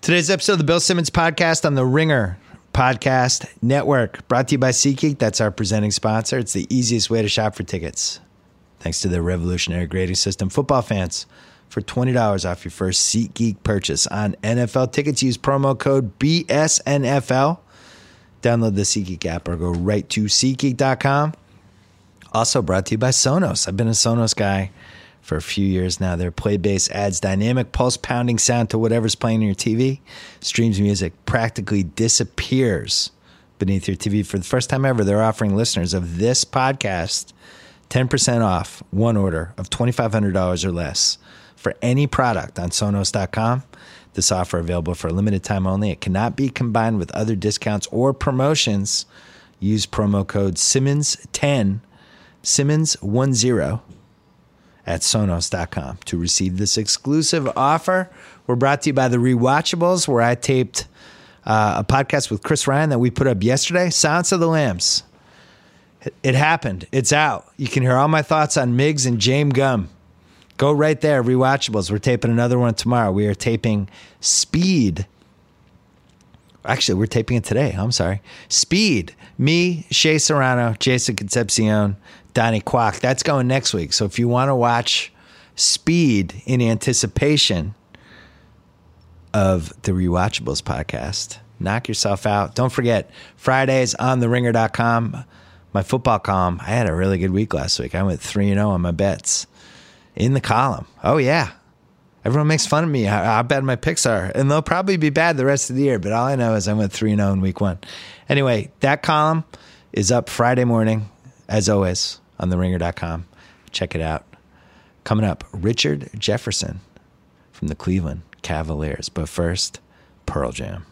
Today's episode of the Bill Simmons podcast on the Ringer Podcast Network, brought to you by SeatGeek. That's our presenting sponsor. It's the easiest way to shop for tickets. Thanks to their revolutionary grading system, football fans, for $20 off your first SeatGeek purchase on NFL tickets, use promo code BSNFL. Download the SeatGeek app or go right to SeatGeek.com. Also brought to you by Sonos. I've been a Sonos guy for a few years now. Their Playbase adds dynamic pulse pounding sound to whatever's playing on your TV. Streams music practically disappears beneath your TV. For the first time ever, they're offering listeners of this podcast 10% off one order of $2,500 or less for any product on Sonos.com. This offer available for a limited time only. It cannot be combined with other discounts or promotions. Use promo code Simmons10, Simmons10 at Sonos.com to receive this exclusive offer. We're brought to you by the Rewatchables, where I taped uh, a podcast with Chris Ryan that we put up yesterday, Silence of the Lambs. It happened. It's out. You can hear all my thoughts on Miggs and James Gumb. Go right there, Rewatchables. We're taping another one tomorrow. We are taping Speed. Actually, we're taping it today. I'm sorry. Speed. Me, Shea Serrano, Jason Concepcion, Donnie Quack. That's going next week. So if you want to watch Speed in anticipation of the Rewatchables podcast, knock yourself out. Don't forget, Fridays on the theringer.com, my football column. I had a really good week last week. I went 3 0 on my bets in the column. Oh, yeah. Everyone makes fun of me how, how bad my picks are, and they'll probably be bad the rest of the year. But all I know is I went 3 0 in week one. Anyway, that column is up Friday morning, as always, on theringer.com. Check it out. Coming up, Richard Jefferson from the Cleveland Cavaliers. But first, Pearl Jam.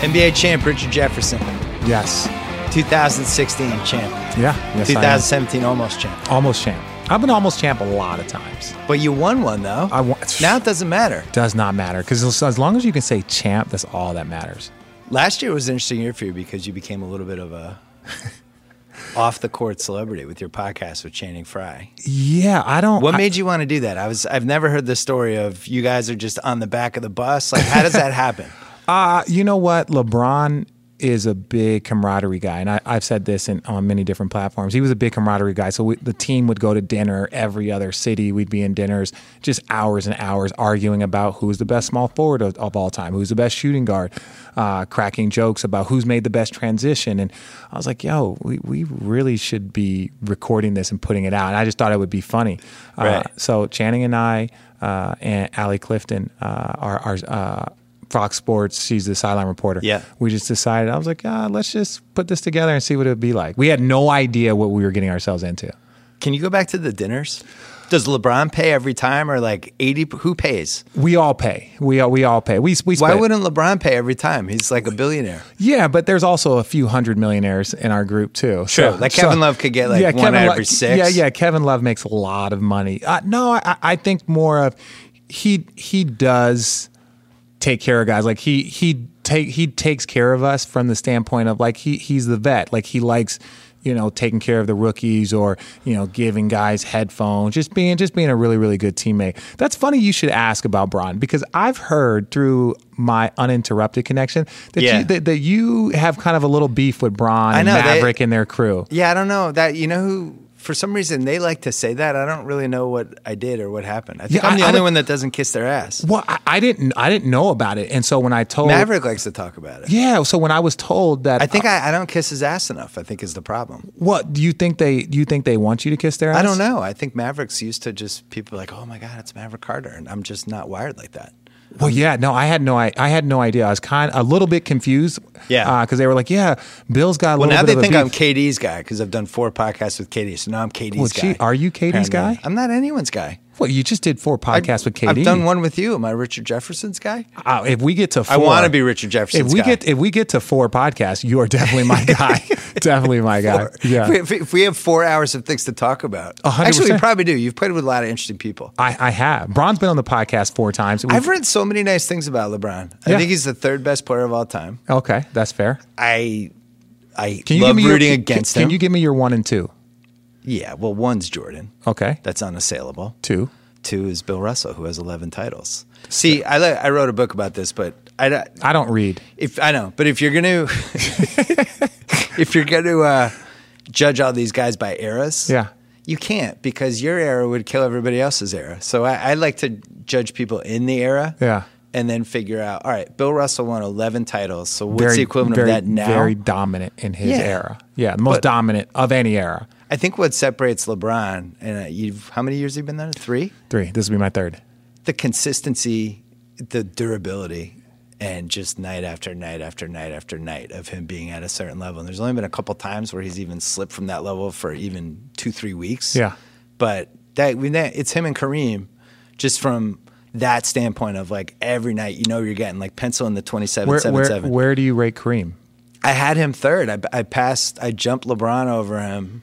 NBA champ Richard Jefferson, Yes. 2016 champ, Yeah. Yes, I am. 2017 almost champ. Almost champ. I've been almost champ a lot of times. But you won one though. I wa- now it doesn't matter. Does not matter because as, as long as you can say champ, that's all that matters. Last year was an interesting year for you because you became a little bit of a off the court celebrity with your podcast with Channing Frye. Yeah, I don't. What I- made you want to do that? I was I've never heard the story of you guys are just on the back of the bus. Like how does that happen? Uh, you know what? LeBron is a big camaraderie guy, and I, I've said this in, on many different platforms. He was a big camaraderie guy. So we, the team would go to dinner every other city. We'd be in dinners, just hours and hours arguing about who's the best small forward of, of all time, who's the best shooting guard, uh, cracking jokes about who's made the best transition. And I was like, yo, we, we really should be recording this and putting it out. And I just thought it would be funny. Uh, so Channing and I uh, and Allie Clifton uh, are, are uh, Fox Sports. She's the sideline reporter. Yeah. We just decided. I was like, ah, let's just put this together and see what it would be like. We had no idea what we were getting ourselves into. Can you go back to the dinners? Does LeBron pay every time or like 80 who pays? We all pay. We all we all pay. We we Why split. wouldn't LeBron pay every time? He's like a billionaire. Yeah, but there's also a few hundred millionaires in our group too. Sure, like Kevin Love could get, like, one Kevin out of every six. Yeah, yeah. Kevin Love makes a lot of money. Uh, no, I, I think more of he he does take care of guys. Like he he take he takes care of us from the standpoint of like he he's the vet. Like he likes you know taking care of the rookies or you know giving guys headphones. Just being just being a really really good teammate. That's funny. You should ask about Bron because I've heard through my uninterrupted connection that Yeah. you that, that you have kind of a little beef with Bron I and know, they- Maverick and their crew. Yeah, I don't know that. You know who? For some reason, they like to say that. I don't really know what I did or what happened. I think Yeah, I'm the I- I only don't- one that doesn't kiss their ass. Well, I, I didn't I didn't know about it, and so when I told Maverick likes to talk about it. yeah, so when I was told that I think I, I don't kiss his ass enough. I think is the problem. what do you think they do you think they want you to kiss their ass? I don't know. I think Maverick's used to just people like, oh my god, it's Maverick Carter, and I'm just not wired like that. Well, yeah, no, I had no, I, I had no idea. I was kind a little bit confused. Yeah. because they were like, "Yeah, Bill's got a Well, little now bit they of a think I'm. KD's guy because I've done four podcasts with KD. So now I'm KD's Well, guy. gee, are you KD's apparently. guy? I'm not anyone's guy. Well, you just did four podcasts with KD. I've done one with you. Am I Richard Jefferson's guy? Uh, if we get to, four, I wanna be Richard Jefferson's If we guy. get if we get to four podcasts, you are definitely my guy. Definitely my guy. Yeah, If, if we have four hours of things to talk about, A hundred actually, we probably do. You've played with a lot of interesting people. I, I have. Bron's been on the podcast four times. We've- I've read so many nice things about LeBron. I Yeah. think he's the third best player of all time. okay, that's fair. I I Can you love give me your- rooting can- against can, him. Can you give me your one and two? yeah, well, one's Jordan. Okay, That's unassailable. two. Two is Bill Russell, who has 11 titles. See, I, I wrote a book about this, but I, don't- I don't read. if I know, but if you're gonna if you're gonna uh, judge all these guys by eras, Yeah. you can't because your era would kill everybody else's era. So I, I like to judge people in the era, Yeah. and then figure out. All right, Bill Russell won 11 titles, so what's very, the equivalent very, of that now? Very dominant in his Yeah. era. Yeah, the most But- dominant of any era. I think what separates LeBron and uh, you've how many years have you been there? Three. Three. This will be my third. The consistency, the durability, and just night after night after night after night of him being at a certain level. And there's only been a couple times where he's even slipped from that level for even two, three weeks. Yeah. But that it's him and Kareem, just from that standpoint of like every night, you know, you're getting like pencil in the twenty-seven, Where, seven, where, seven. where do you rate Kareem? I had him third. I, I passed. I jumped LeBron over him.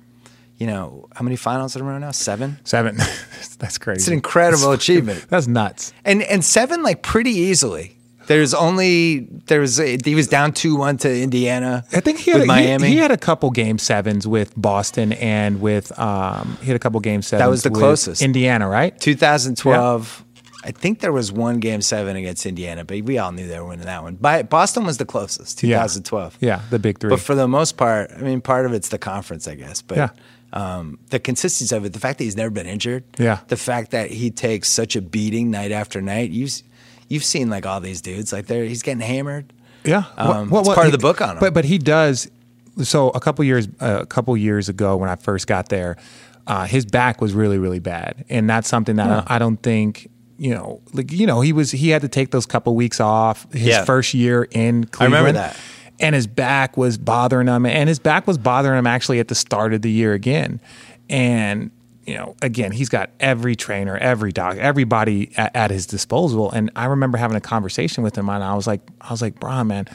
You know how many finals are there now? Seven. Seven. That's crazy. It's an incredible achievement. That's nuts. and and seven like pretty easily. There's only there was he was down two one to Indiana. I think he had, Miami. He, he had a couple game sevens with Boston and with um, he had a couple game sevens. That was the with closest. Indiana, right? 2012. I think there was one game seven against Indiana, but we all knew they were winning that one. By, Boston was the closest. 2012. Yeah, the big three. But for the most part, I mean, part of it's the conference, I guess. But Yeah. um, the consistency of it, the fact that he's never been injured, Yeah. the fact that he takes such a beating night after night. You've you've seen like all these dudes, like they're he's getting hammered. Yeah, Um, it's part of the book on him. But but he does. So a couple years uh, a couple years ago when I first got there, uh, his back was really really bad, and that's something that I, I don't think you know like you know he was he had to take those couple weeks off his Yeah. first year in Cleveland. I remember that. And his back was bothering him, and his back was bothering him actually at the start of the year again, and you know, again, he's got every trainer, every doc, everybody at, at his disposal. And I remember having a conversation with him, and I was like, I was like, Brian, man,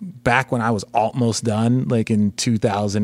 back when I was almost done, like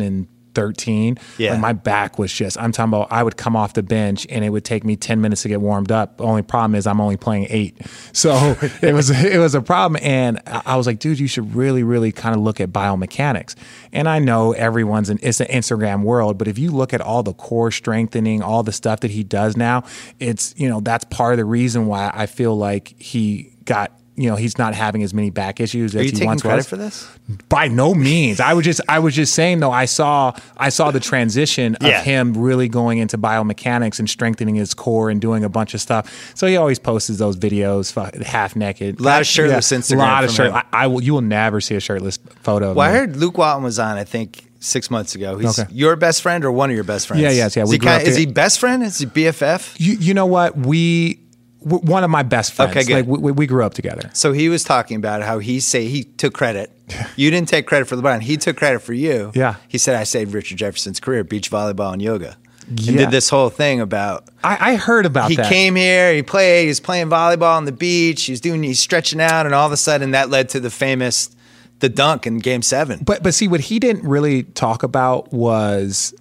in 2013, Yeah. like my back was just, I'm talking about, I would come off the bench and it would take me 10 minutes to get warmed up. The only problem is I'm only playing eight. So it was, it was a problem. And I I was like, dude, you should really, really kind of look at biomechanics. And I know everyone's an, it's an Instagram world, but if you look at all the core strengthening, all the stuff that he does now, it's, you know, that's part of the reason why I feel like he got, you know, he's not having as many back issues Are as you he taking once credit was for this? by no means. I was just I was just saying though I saw I saw the transition of Yeah. him really going into biomechanics and strengthening his core and doing a bunch of stuff. So he always posts those videos half naked. A lot of shirtless Instagram A lot of shirt. I, I will. You will never see a shirtless photo. Of Well, I heard Luke Walton was on. I think six months ago. He's Okay. your best friend or one of your best friends. Yeah, yes, yeah, Is, he, kinda- is he best friend? Is he BFF? You, you know what we. W- One of my best friends. Okay, good. Like we, we- grew up together. So he was talking about how he say he took credit. You didn't take credit for LeBron. He took credit for you. Yeah. He said I saved Richard Jefferson's career, beach volleyball and yoga. And Yeah. did this whole thing about I, I heard about he that. came here, he played, he was playing volleyball on the beach, he was doing he's stretching out, and all of a sudden that led to the famous the dunk in game seven. But but see what he didn't really talk about was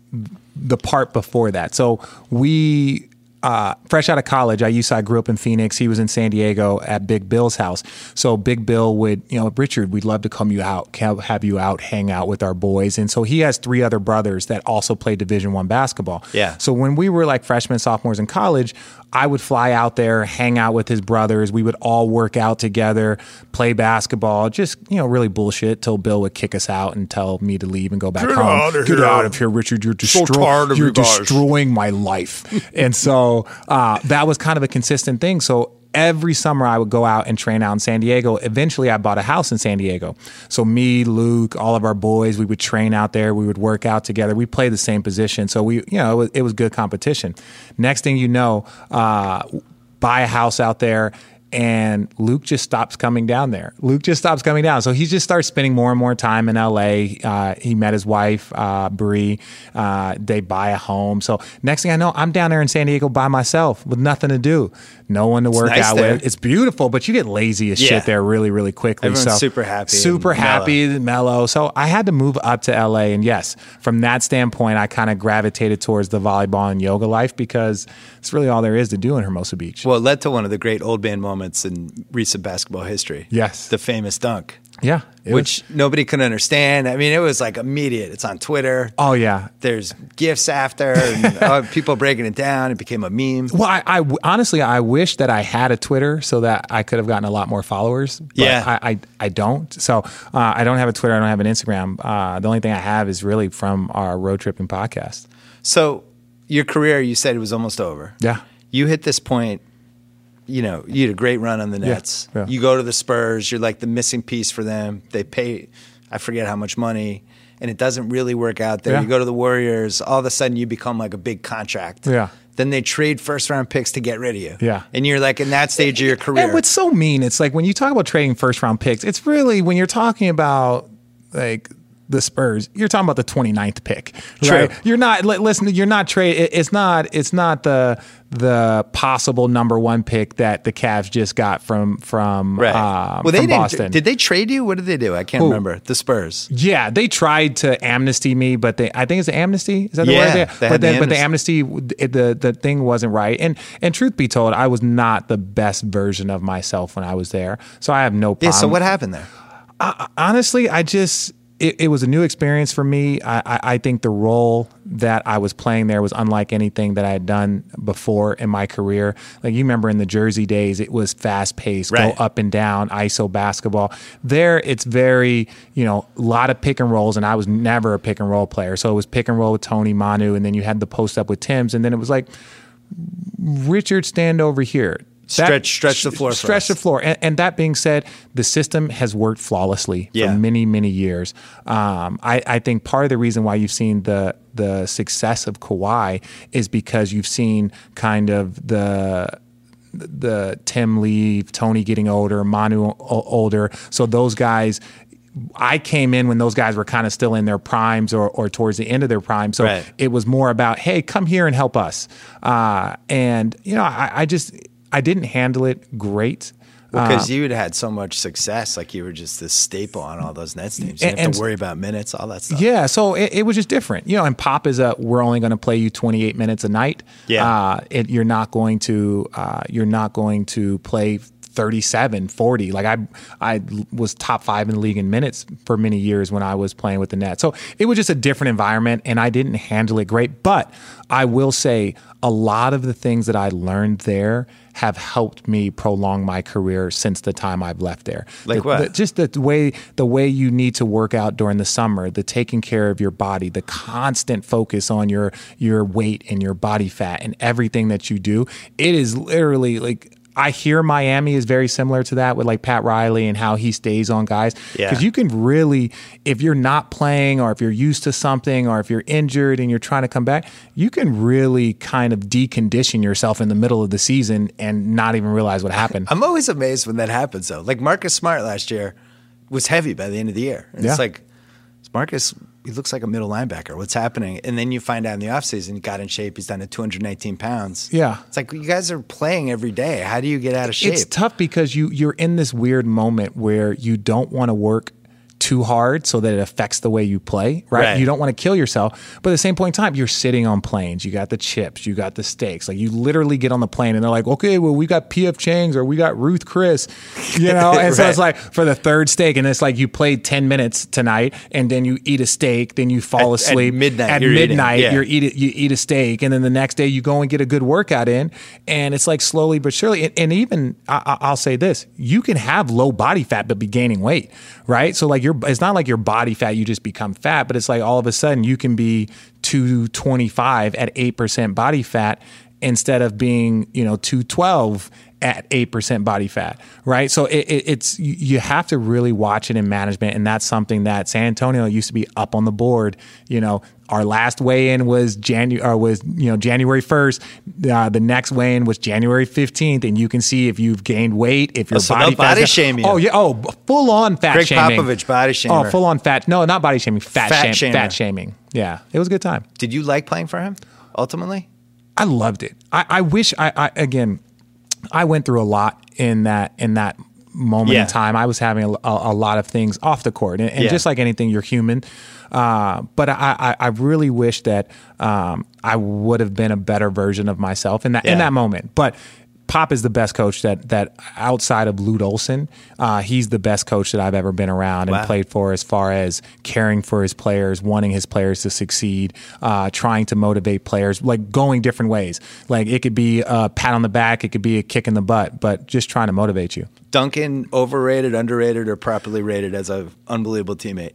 the part before that. So we uh, fresh out of college, I used to, I grew up in Phoenix. He was in San Diego at Big Bill's house. So Big Bill would, you know, Richard, we'd love to come you out, have have you out, hang out with our boys. And so he has three other brothers that also play Division One basketball. Yeah. So when we were like freshmen, sophomores in college, I would fly out there, hang out with his brothers. We would all work out together, play basketball, just you know, really bullshit. Till Bill would kick us out and tell me to leave and go back Get home. out Get here. out of here, Richard! You're So destroying. tired of you're you destroying my life. and so uh, that was kind of a consistent thing. So every summer I would go out and train out in San Diego. Eventually, I bought a house in San Diego. So me, Luke, all of our boys, we would train out there. We would work out together. We played the same position. So we, you know, it was, it was good competition. Next thing you know, uh, buy a house out there. And Luke just stops coming down there. Luke just stops coming down. So he just starts spending more and more time in LA. Uh, he met his wife, uh, Bree. Uh, they buy a home. So next thing I know, I'm down there in San Diego by myself with nothing to do. No one to work nice out there. with. It's beautiful, but you get lazy as Yeah. shit there really, really quickly. Everyone's so super happy super happy, and mellow. So I had to move up to LA, and yes, from that standpoint, I kind of gravitated towards the volleyball and yoga life because it's really all there is to do in Hermosa Beach. Well, it led to one of the great old man moments in recent basketball history. Yes. The famous dunk, yeah, which nobody could understand. I mean, it was like immediate. It's on Twitter. oh yeah, There's gifs after, and uh, people breaking it down. It became a meme. Well, I honestly, I wish that I had a Twitter so that I could have gotten a lot more followers. But Yeah. I, I, I don't. So uh, I don't have a Twitter. I don't have an Instagram. Uh, the only thing I have is really from our road tripping podcast. So, your career, you said it was almost over. Yeah. You hit this point. You know, you had a great run on the Nets. yeah. You go to the Spurs. You're like the missing piece for them. They pay, I forget how much money, and it doesn't really work out there. Yeah. You go to the Warriors. All of a sudden, you become like a big contract. Yeah. Then they trade first round picks to get rid of you. Yeah. And you're like in that stage of your career. And what's so mean? It's like when you talk about trading first round picks, it's really when you're talking about like the Spurs, you're talking about the 29th pick. Right? True. You're not li- listen, you're not trade it- it's not it's not the the possible number 1 pick that the Cavs just got from from right. um, well, they from didn't. Boston. Did they trade you? What did they do? I can't Who? remember. The Spurs. Yeah, they tried to amnesty me, but they I think it's amnesty. Is that the Yeah, word? they but then, the but the amnesty, the the thing wasn't right. And and truth be told, I was not the best version of myself when I was there. So I have no problem. Yeah. So what happened there? I, honestly, I just it, it was a new experience for me. I, I, I think the role that I was playing there was unlike anything that I had done before in my career. Like you remember in the Jersey days, it was fast paced, Right. go up and down, ISO basketball. There, it's very you know a lot of pick and rolls, and I was never a pick and roll player. So it was pick and roll with Tony Manu, and then you had the post up with Tim's, and then it was like Richard, stand over here. Stretch- stretch the floor Stretch the floor. And, and that being said, the system has worked flawlessly Yeah. for many, many years. Um, I, I think part of the reason why you've seen the the success of Kawhi is because you've seen kind of the the Tim leave, Tony getting older, Manu older. So those guys. I came in when those guys were kind of still in their primes or, or towards the end of their prime. So Right. it was more about, hey, come here and help us. Uh, and, you know, I, I just, I didn't handle it great. Because Uh, you had had so much success, like you were just this staple on all those Nets teams. You And- have to worry about minutes, all that stuff. Yeah, so it, it was just different, you know. And pop is a we're only going to play you 28 minutes a night. Yeah. uh, it, you're not going to uh, you're not going to play 37, 40. Like I I was top five in the league in minutes for many years when I was playing with the net. So it was just a different environment, and I didn't handle it great. But I will say a lot of the things that I learned there have helped me prolong my career since the time I've left there. Like The- what? the- just the way the way you need to work out during the summer, the taking care of your body, the constant focus on your your weight and your body fat and everything that you do. It is literally like I hear Miami is very similar to that with like Pat Riley and how he stays on guys. Yeah. Because you can really, if you're not playing or if you're used to something or if you're injured and you're trying to come back, you can really kind of decondition yourself in the middle of the season and not even realize what happened. I'm always amazed when that happens, though. Like Marcus Smart last year was heavy by the end of the year. And Yeah. It's like, Marcus, he looks like a middle linebacker. What's happening? And then you find out in the offseason, he got in shape. He's down to 219 pounds. Yeah. It's like you guys are playing every day. How do you get out of shape? It's tough because you you're in this weird moment where you don't want to work too hard so that it affects the way you play, right? Right. You don't want to kill yourself, but at the same point in time, you're sitting on planes. You got the chips, you got the steaks. Like you literally get on the plane and they're like, "Okay, well, we got PF Chang's or we got Ruth Chris," you know. And so it's like for the third steak, and it's like you played ten minutes tonight, and then you eat a steak, then you fall At- at asleep midnight, At you're midnight, yeah. you're eat you eat a steak, and then the next day you go and get a good workout in, and it's like slowly but surely. And, and even I, I'll say this: you can have low body fat but be gaining weight, right? So like your it's not like your body fat you just become fat, but it's like all of a sudden you can be two twenty five at eight percent body fat instead of being you know two twelve at 8% body fat, right? So it, it, it's you have to really watch it in management, and that's something that San Antonio used to be up on the board. You know, our last weigh-in was January, or was you know January 1st. Uh, the next weigh-in was January 15th, and you can see if you've gained weight, if your Oh, so body they'll body fat's- shame you. Oh yeah, oh full on fat Greg shaming. Popovich, body shamer. Oh, full on fat. No, not body shaming. Fat, Fat fat shaming. Yeah, it was a good time. Did you like playing for him ultimately? I loved it. I, I wish I, I again I went through a lot in that in that moment Yeah. in time. I was having a, a, a lot of things off the court, and, and Yeah. just like anything, you're human. Uh, but I, I, I really wish that um, I would have been a better version of myself in that Yeah. in that moment. But Pop is the best coach that that outside of Lute Olson, uh, he's the best coach that I've ever been around and played for as far as caring for his players, wanting his players to succeed, uh, trying to motivate players, like going different ways. Like it could be a pat on the back, it could be a kick in the butt, but just trying to motivate you. Duncan overrated, underrated, or properly rated as an unbelievable teammate?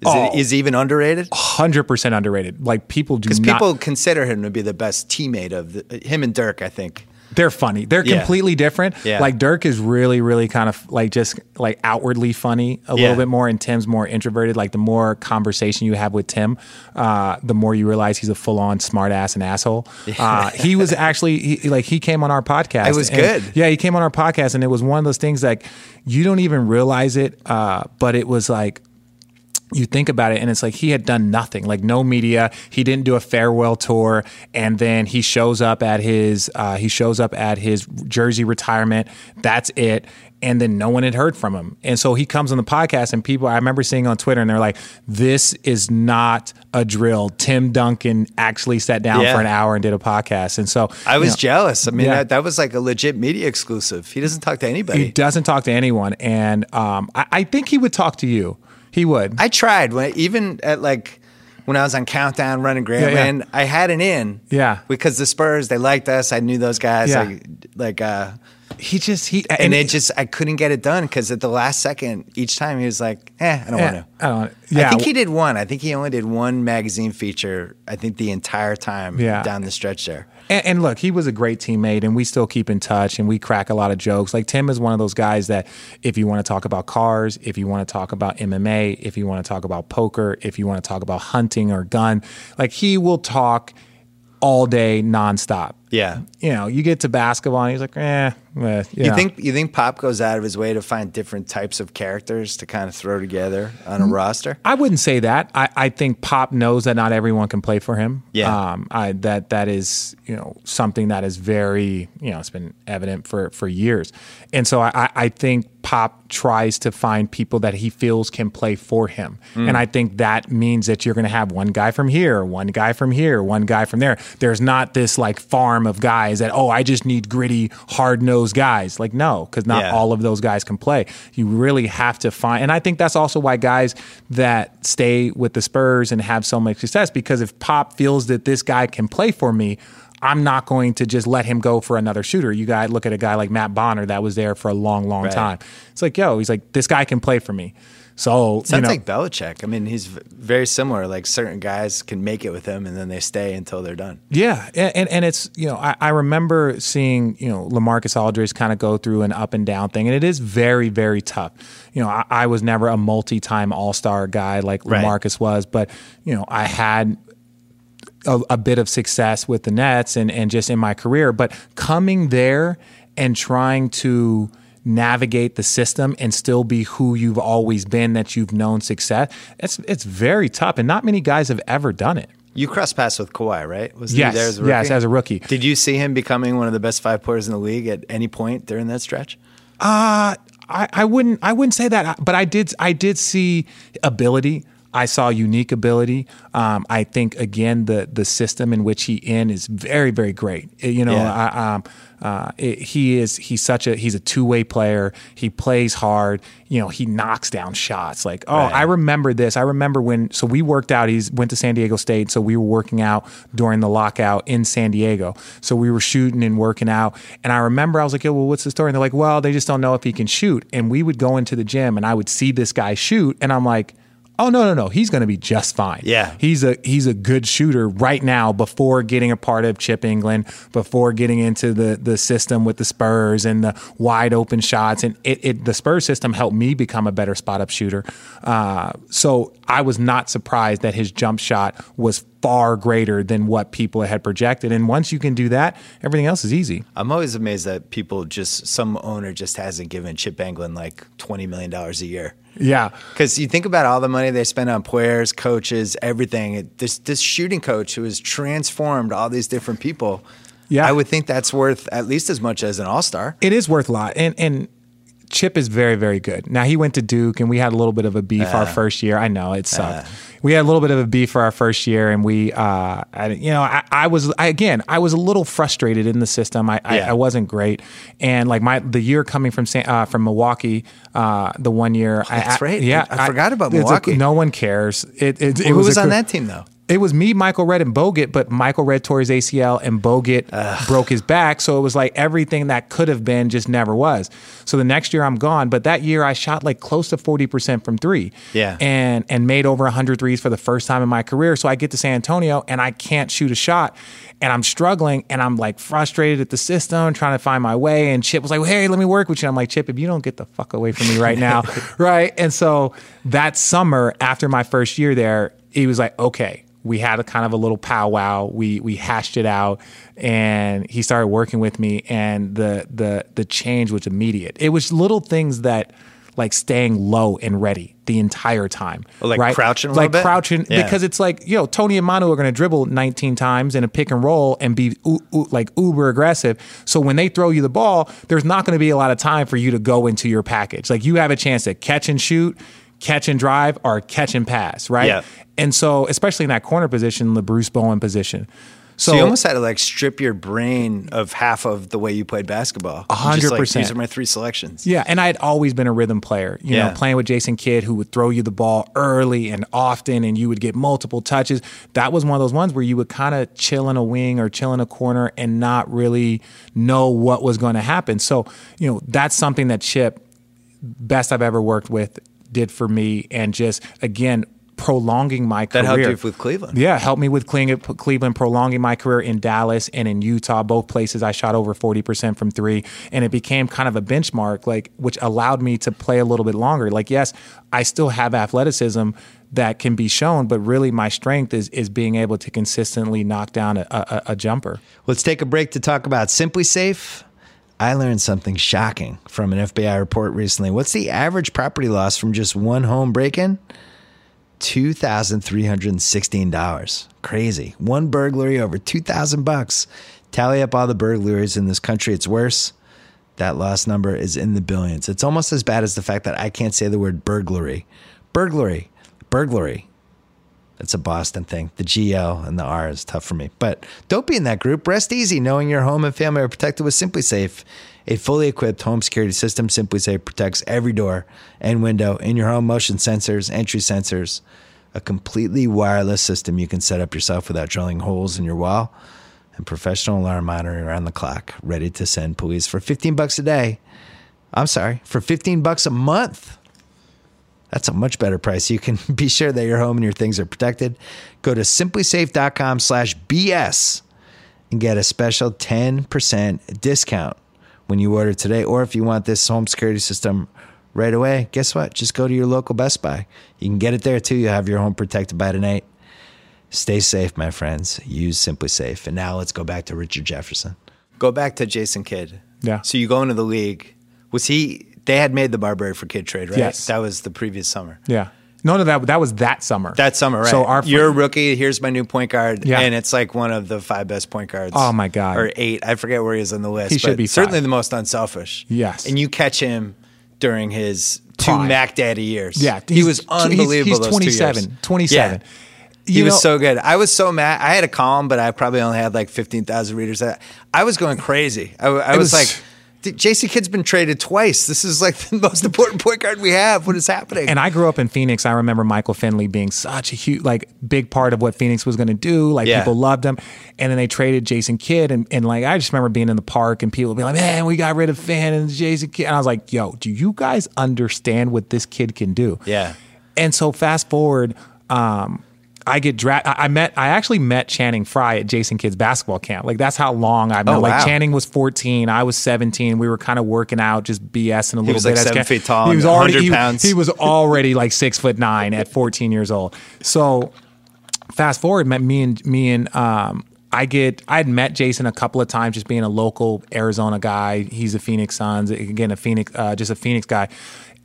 Is, Oh. it, is he even underrated? Hundred percent underrated. Like people do Because people consider him to be the best teammate of the, him and Dirk. I think. They're funny. They're Yeah. completely different. Yeah. Like Dirk is really, really kind of like just like outwardly funny a Yeah. little bit more, and Tim's more introverted. Like the more conversation you have with Tim, uh, the more you realize he's a full on smart ass and asshole. Uh, he was actually he, like he came on our podcast. It was and- good. Yeah, he came on our podcast, and it was one of those things like you don't even realize it, uh, but it was like you think about it and it's like he had done nothing like no media he didn't do a farewell tour and then he shows up at his uh, he shows up at his jersey retirement that's it and then no one had heard from him and so he comes on the podcast and people i remember seeing on twitter and they're like this is not a drill tim duncan actually sat down Yeah. for an hour and did a podcast and so I you was know, jealous. I mean, Yeah. that, that was like a legit media exclusive. He doesn't talk to anybody. he doesn't talk to anyone and um, I, I think he would talk to you he would I tried when even at like when I was on Countdown running Grantland, yeah. I had an in. Yeah. Because the Spurs, they liked us. I knew those guys. Yeah. Like, like uh, he just he and it just I couldn't get it done because at the last second, each time he was like, "Eh, I don't Yeah, want to." I don't. want Yeah, I think he did one. I think he only did one magazine feature. I think the entire time Yeah. down the stretch there. And, and look, he was a great teammate, and we still keep in touch, and we crack a lot of jokes. Like Tim is one of those guys that, if you want to talk about cars, if you want to talk about MMA, if you want to talk about poker, if you want to talk about hunting or gun, like he will talk all day nonstop. Yeah. You know, you get to basketball, and he's like, eh. eh, You know. think you think Pop goes out of his way to find different types of characters to kind of throw together on a Mm-hmm. roster? I wouldn't say that. I, I think Pop knows that not everyone can play for him. Yeah. Um, I, that that is you know something that is very you know it's been evident for for years, and so I, I- I think Pop tries to find people that he feels can play for him, Mm. and I think that means that you're going to have one guy from here, one guy from here, one guy from there. There's not this like farm of guys that oh I just need gritty, hard nosed guys. Like no, because not Yeah. all of those guys can play. You really have to find, and I think that's also why guys that stay with the Spurs and have so much success because if Pop feels that this guy can play for me. I'm not going to just let him go for another shooter. You guys look at a guy like Matt Bonner that was there for a long, long Right. time. It's like, yo, he's like, this guy can play for me. So Sounds you know, like Belichick. I mean, he's very similar. Like certain guys can make it with him, and then they stay until they're done. Yeah, and and, and it's you know I, I remember seeing you know Lamarcus Aldridge kind of go through an up and down thing, and it is very very tough. You know I, I was never a multi time All Star guy like Right. Lamarcus was, but you know I had a, a bit of success with the Nets and and just in my career, but coming there and trying to navigate the system and still be who you've always been that you've known success it's it's very tough and not many guys have ever done it You cross paths with Kawhi, right? Was Yes, he there as a yes, rookie? as a rookie. Did you see him becoming one of the best five players in the league at any point during that stretch? Uh, I, I wouldn't I wouldn't say that, but I did I did see ability. I saw unique ability. Um, I think again the the system in which he in is very very great. You know, Yeah. I, um, uh, it, he is he's such a he's a two way player. He plays hard. You know, he knocks down shots. Like oh, Right. I remember this. I remember when so we worked out. He's went to San Diego State, so we were working out during the lockout in San Diego. So we were shooting and working out, and I remember I was like, "Yo, well, what's the story?" And they're like, "Well, they just don't know if he can shoot." And we would go into the gym, and I would see this guy shoot, and I'm like. Oh no no no! He's going to be just fine. Yeah. he's a he's a good shooter right now. Before getting a part of Chip Engelland, before getting into the the system with the Spurs and the wide open shots, and it, it the Spurs system helped me become a better spot up shooter. Uh, so I was not surprised that his jump shot was far greater than what people had projected. And once you can do that, everything else is easy. I'm always amazed that people just some owner just hasn't given Chip Engelland like twenty million dollars a year. Yeah, Because you think about all the money they spend on players, coaches, everything. It, this this shooting coach who has transformed all these different people. Yeah. I would think that's worth at least as much as an All Star. It is worth a lot, and and Chip is very very good. Now he went to Duke, and we had a little bit of a beef our first year. I know it sucked. we had a little bit of a beef for our first year, and we, uh, I, you know, I, I was I, again, I was a little frustrated in the system. I, I, Yeah. I wasn't great, and like my the year coming from San, uh, from Milwaukee, uh, the one year, I- that's I, right. Yeah, I forgot about it's a- Milwaukee. no one cares. It, it, it Who was, was on that team though? It was me, Michael Redd, and Bogut, but Michael Redd tore his ACL and Bogut broke his back. So it was like everything that could have been just never was. So the next year I'm gone. But that year I shot like close to 40% from three. Yeah. And and made over 100 threes for the first time in my career. So I get to San Antonio and I can't shoot a shot. And I'm struggling and I'm like frustrated at the system, trying to find my way. And Chip was like, hey, let me work with you. I'm like, Chip, if you don't get the fuck away from me right now. right. And so that summer after my first year there, he was like, okay, we had a kind of a little powwow. We we hashed it out, and he started working with me. And the the the change was immediate. It was little things that like staying low and ready the entire time, Oh, like right? crouching a little like crouching Yeah. because it's like you know Tony and Manu are going to dribble 19 times in a pick and roll and be u- u- like uber aggressive. So when they throw you the ball, there's not going to be a lot of time for you to go into your package. Like you have a chance to catch and shoot, catch and drive, or catch and pass, right? Yeah. And so, especially in that corner position, the Bruce Bowen position. So, So you almost had to like strip your brain of half of the way you played basketball. A hundred percent. These are my three selections. yeah, and I had always been a rhythm player. You Yeah. know, playing with Jason Kidd, who would throw you the ball early and often, and you would get multiple touches. That was one of those ones where you would kind of chill in a wing or chill in a corner and not really know what was going to happen. So, you know, that's something that Chip, best I've ever worked with, did for me, and just again prolonging my That career. That helped you with Cleveland. Yeah, helped me with Cleveland, Cleveland, prolonging my career in Dallas and in Utah. Both places I shot over 40% from three. And it became kind of a benchmark, like which allowed me to play a little bit longer. Like, yes, I still have athleticism that can be shown, but really my strength is is being able to consistently knock down a, a, a jumper. Let's take a break to talk about SimpliSafe. I learned something shocking from an FBI report recently. What's the average property loss from just one home break in? $2,316. Crazy. One burglary over 2000 bucks. Tally up all the burglaries in this country, it's worse. That loss number is in the billions. It's almost as bad as the fact that I can't say the word burglary. Burglary. Burglary. That's a Boston thing. The GL and the R is tough for me. But don't be in that group. Rest easy knowing your home and family are protected with SimpliSafe. A fully equipped home security system, SimpliSafe protects every door and window in your home, motion sensors, entry sensors, a completely wireless system you can set up yourself without drilling holes in your wall, and professional alarm monitoring around the clock, ready to send police for 15 bucks a day. I'm sorry, for 15 bucks a month. That's a much better price. You can be sure that your home and your things are protected. Go to simplisafe.com slash BS and get a special 10% discount when you order today. Or if you want this home security system right away, guess what? Just go to your local Best Buy. You can get it there too. You'll have your home protected by tonight. Stay safe, my friends. Use SimpliSafe. And now let's go back to Richard Jefferson. Go back to Jason Kidd. Yeah. So you go into the league. Was he? They had made the Marbury for Kidd trade, right? Yes. That was the previous summer. Yeah. No, no, that that was that summer. That summer, right? So our you're a rookie. Here's my new point guard, Yeah. and it's like one of the five best point guards. Oh, my God. or eight. I forget where he is on the list. He should but be certainly the most unselfish. Yes. and you catch him during his two Prime. Mac Daddy years. Yeah, he he's- was he's- unbelievable. he's two 27, years. 27. Yeah. He You was so good. I was so mad. I had a column, but I probably only had like fifteen thousand readers. I, I was going crazy. I, I was, was- like, "Dude, "JC Kidd's been traded twice. This is like the most important point guard we have. What is happening?" And I grew up in Phoenix. I remember Michael Finley being such a huge, like, big part of what Phoenix was going to do. Like, Yeah. people loved him. And then they traded Jason Kidd. And, and, like, I just remember being in the park and people being like, man, we got rid of Finn and Jason Kidd. And I was like, yo, do you guys understand what this kid can do? Yeah. And so, fast forward, um, I get drafted. I met. I actually met Channing Frye at Jason Kidd's basketball camp. Like that's how long I've known. Oh, like wow. Channing was 14, I was 17. We were kind of working out, just BSing a little was, bit. like, seven feet tall He was already 100 he- pounds. He was already like six foot nine at 14 years old. So fast forward, met me and me and um, I get I had met Jason a couple of times, just being a local Arizona guy. He's a Phoenix Suns again, a Phoenix, uh, just a Phoenix guy,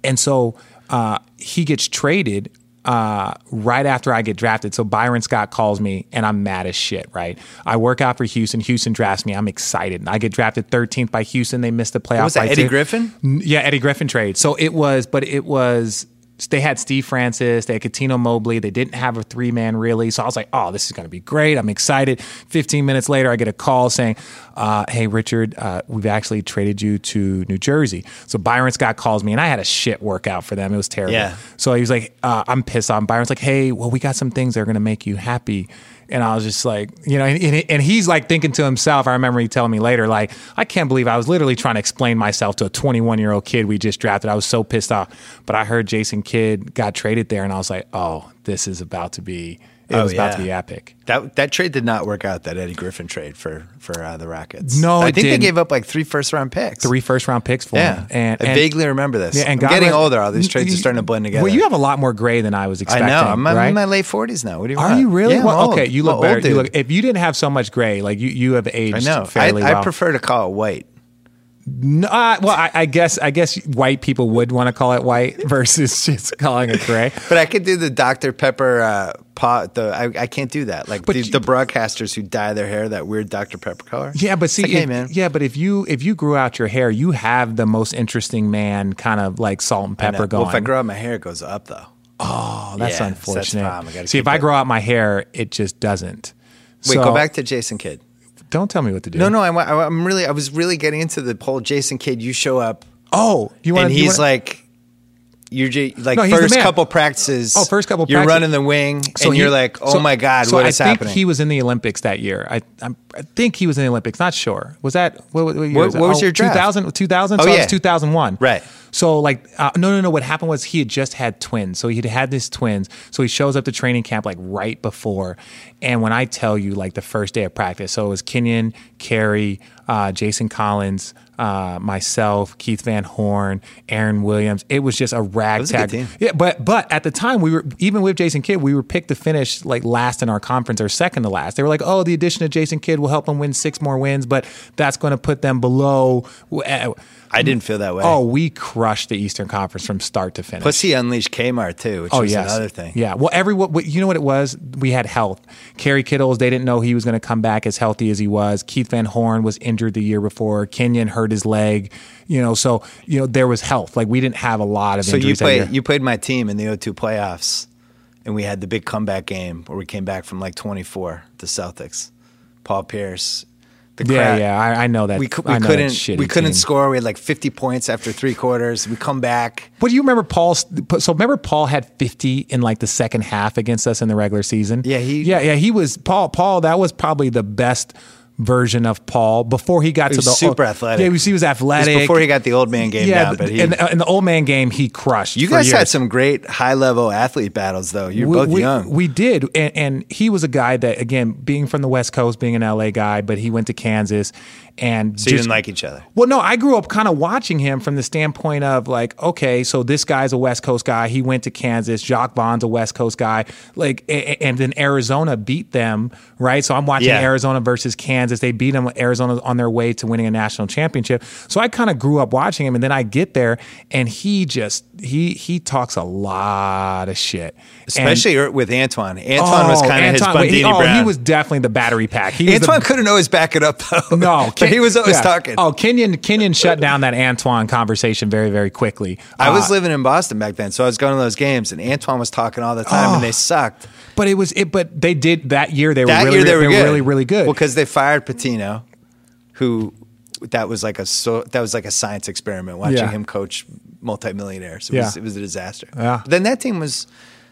and so uh, he gets traded. Uh, right after I get drafted. So Byron Scott calls me and I'm mad as shit, right? I work out for Houston. Houston drafts me. I'm excited. I get drafted 13th by Houston. They missed the playoff. was that, by Eddie two. Griffin? Yeah, Eddie Griffin trade. So it was, but it was. They had Steve Francis, they had Cuttino Mobley. They didn't have a three man really. So I was like, oh, this is going to be great. I'm excited. 15 minutes later, I get a call saying, uh, hey, Richard, uh, we've actually traded you to New Jersey. So Byron Scott calls me, and I had a shit workout for them. It was terrible. Yeah. So he was like, uh, I'm pissed off. Byron's like, hey, well, we got some things that are going to make you happy. And I was just like, you know, and, and, he's like thinking to himself. I remember he telling me later, like, I can't believe I was literally trying to explain myself to a 21 year old kid we just drafted. I was so pissed off. But I heard Jason Kidd got traded there, and I was like, oh, this is about to be, it Oh, was about to be epic. That that trade did not work out. That Eddie Griffin trade for for uh, the Rockets. No, I think didn't. they gave up like three first round picks. Three first round picks for Yeah, him. And, I and vaguely remember this. Yeah, and I'm getting older. All these trades are starting to blend together. Well, you have a lot more gray than I was I expecting. know. I'm, I'm in my late 40s now. What do you Are want? you really? Yeah, well, old. okay, you look better. You look if you didn't have so much gray, like you, you have aged I know. I, fairly I well. prefer to call it white. No, uh, well, I, I guess I guess white people would want to call it white versus just calling it gray. But I could do the Dr. Pepper uh, pot. The I, I can't do that. Like the, you- the broadcasters who dye their hair that weird Dr. Pepper color. Yeah, but see, like, hey, if- man. yeah, but if you if you grew out your hair, you have the most interesting man kind of like salt and pepper going. Well, if I grow out my hair, it goes up though. oh, that's Yeah, so that's unfortunate. I gotta see, if I grow out my hair, it just doesn't. Wait, So- go back to Jason Kidd. Don't tell me what to do. No, no, I, I, I'm really, I was really getting into the whole Jason Kidd. You show up, Oh, you want? and he's like, you're just, like No, first couple practices. Oh, first couple You're practices. running the wing, and you're like, oh so- my god, so what I think happening? He was in the Olympics that year. I I'm, I think he was in the Olympics. Not sure. Was that what? What, year What- was, that? what was Oh, your draft? 2000, 2000? Oh, so it yeah. was 2001. Right. So like, uh, no, no, no. What happened was he had just had twins. So he had had these twins. So he shows up to training camp like right before. And when I tell you like the first day of practice, so it was Kenyon, Kerry, uh, Jason Collins, uh, myself, Keith Van Horn, Aaron Williams. It was just a ragtag. Yeah, but but at the time we were even with Jason Kidd, we were picked to finish like last in our conference or second to last. They were like, oh, the addition of Jason Kidd will help them win six more wins, but that's going to put them below. I didn't feel that way. Oh, we crushed the Eastern Conference from start to finish. plus he unleashed Kmart too, which Oh was yes, another thing. Yeah. Well, what- You know what it was? We had health. Kerry Kittles. They didn't know he was going to come back as healthy as he was. Keith Van Horn was injured the year before. Kenyon hurt his leg. You know, so you know there was health. Like we didn't have a lot of So you injuries. that year. played, you played my team in the O2 playoffs, and we had the big comeback game where we came back from like 24 to Celtics. Paul Pierce, the Yeah, yeah, I, I know that. We, we know couldn't shitty we couldn't team. score. We had like 50 points after three quarters. We come back. What do you remember, Paul? So remember, Paul had fifty in like the second half against us in the regular season. Yeah, he- yeah, yeah. He was Paul. Paul. That was probably the best version of Paul before he got He to the super athletic. Yeah, he was, he was It was athletic. before he got the old man game yeah, down. But he, in, the, in the old man game, he crushed. you guys had some great high level athlete battles though. You're both we- young. We did, and, and he was a guy that, again, being from the West Coast, being an LA guy, but he went to Kansas, and so you didn't like each other. Well, no, I grew up kind of watching him from the standpoint of like, okay, so this guy's a West Coast guy. He went to Kansas. Jacque Vaughn's a West Coast guy. Like, a- a- and then Arizona beat them, right? So I'm watching Yeah. Arizona versus Kansas. As they beat them. Arizona on their way to winning a national championship. So I kind of grew up watching him, and then I get there, and he just he he talks a lot of shit, Especially er- with Antoine. Antoine was Oh, kind of his Antoine- Bundini he, oh, Brown. he was definitely the battery pack. He was the- Antoine couldn't always back it up though. no, but he was always yeah. talking. Oh, Kenyon Kenyon shut down that Antoine conversation very very quickly. I was Uh, living in Boston back then, so I was going to those games, and Antoine was talking all the time, and they sucked. but it was it. But they did that year. They were That really year they were good. really really good. Well, because they fired Pitino, who that was like a so that was like a science experiment watching Yeah. him coach multimillionaires. It Yeah. was it was a disaster. Yeah. But then that team was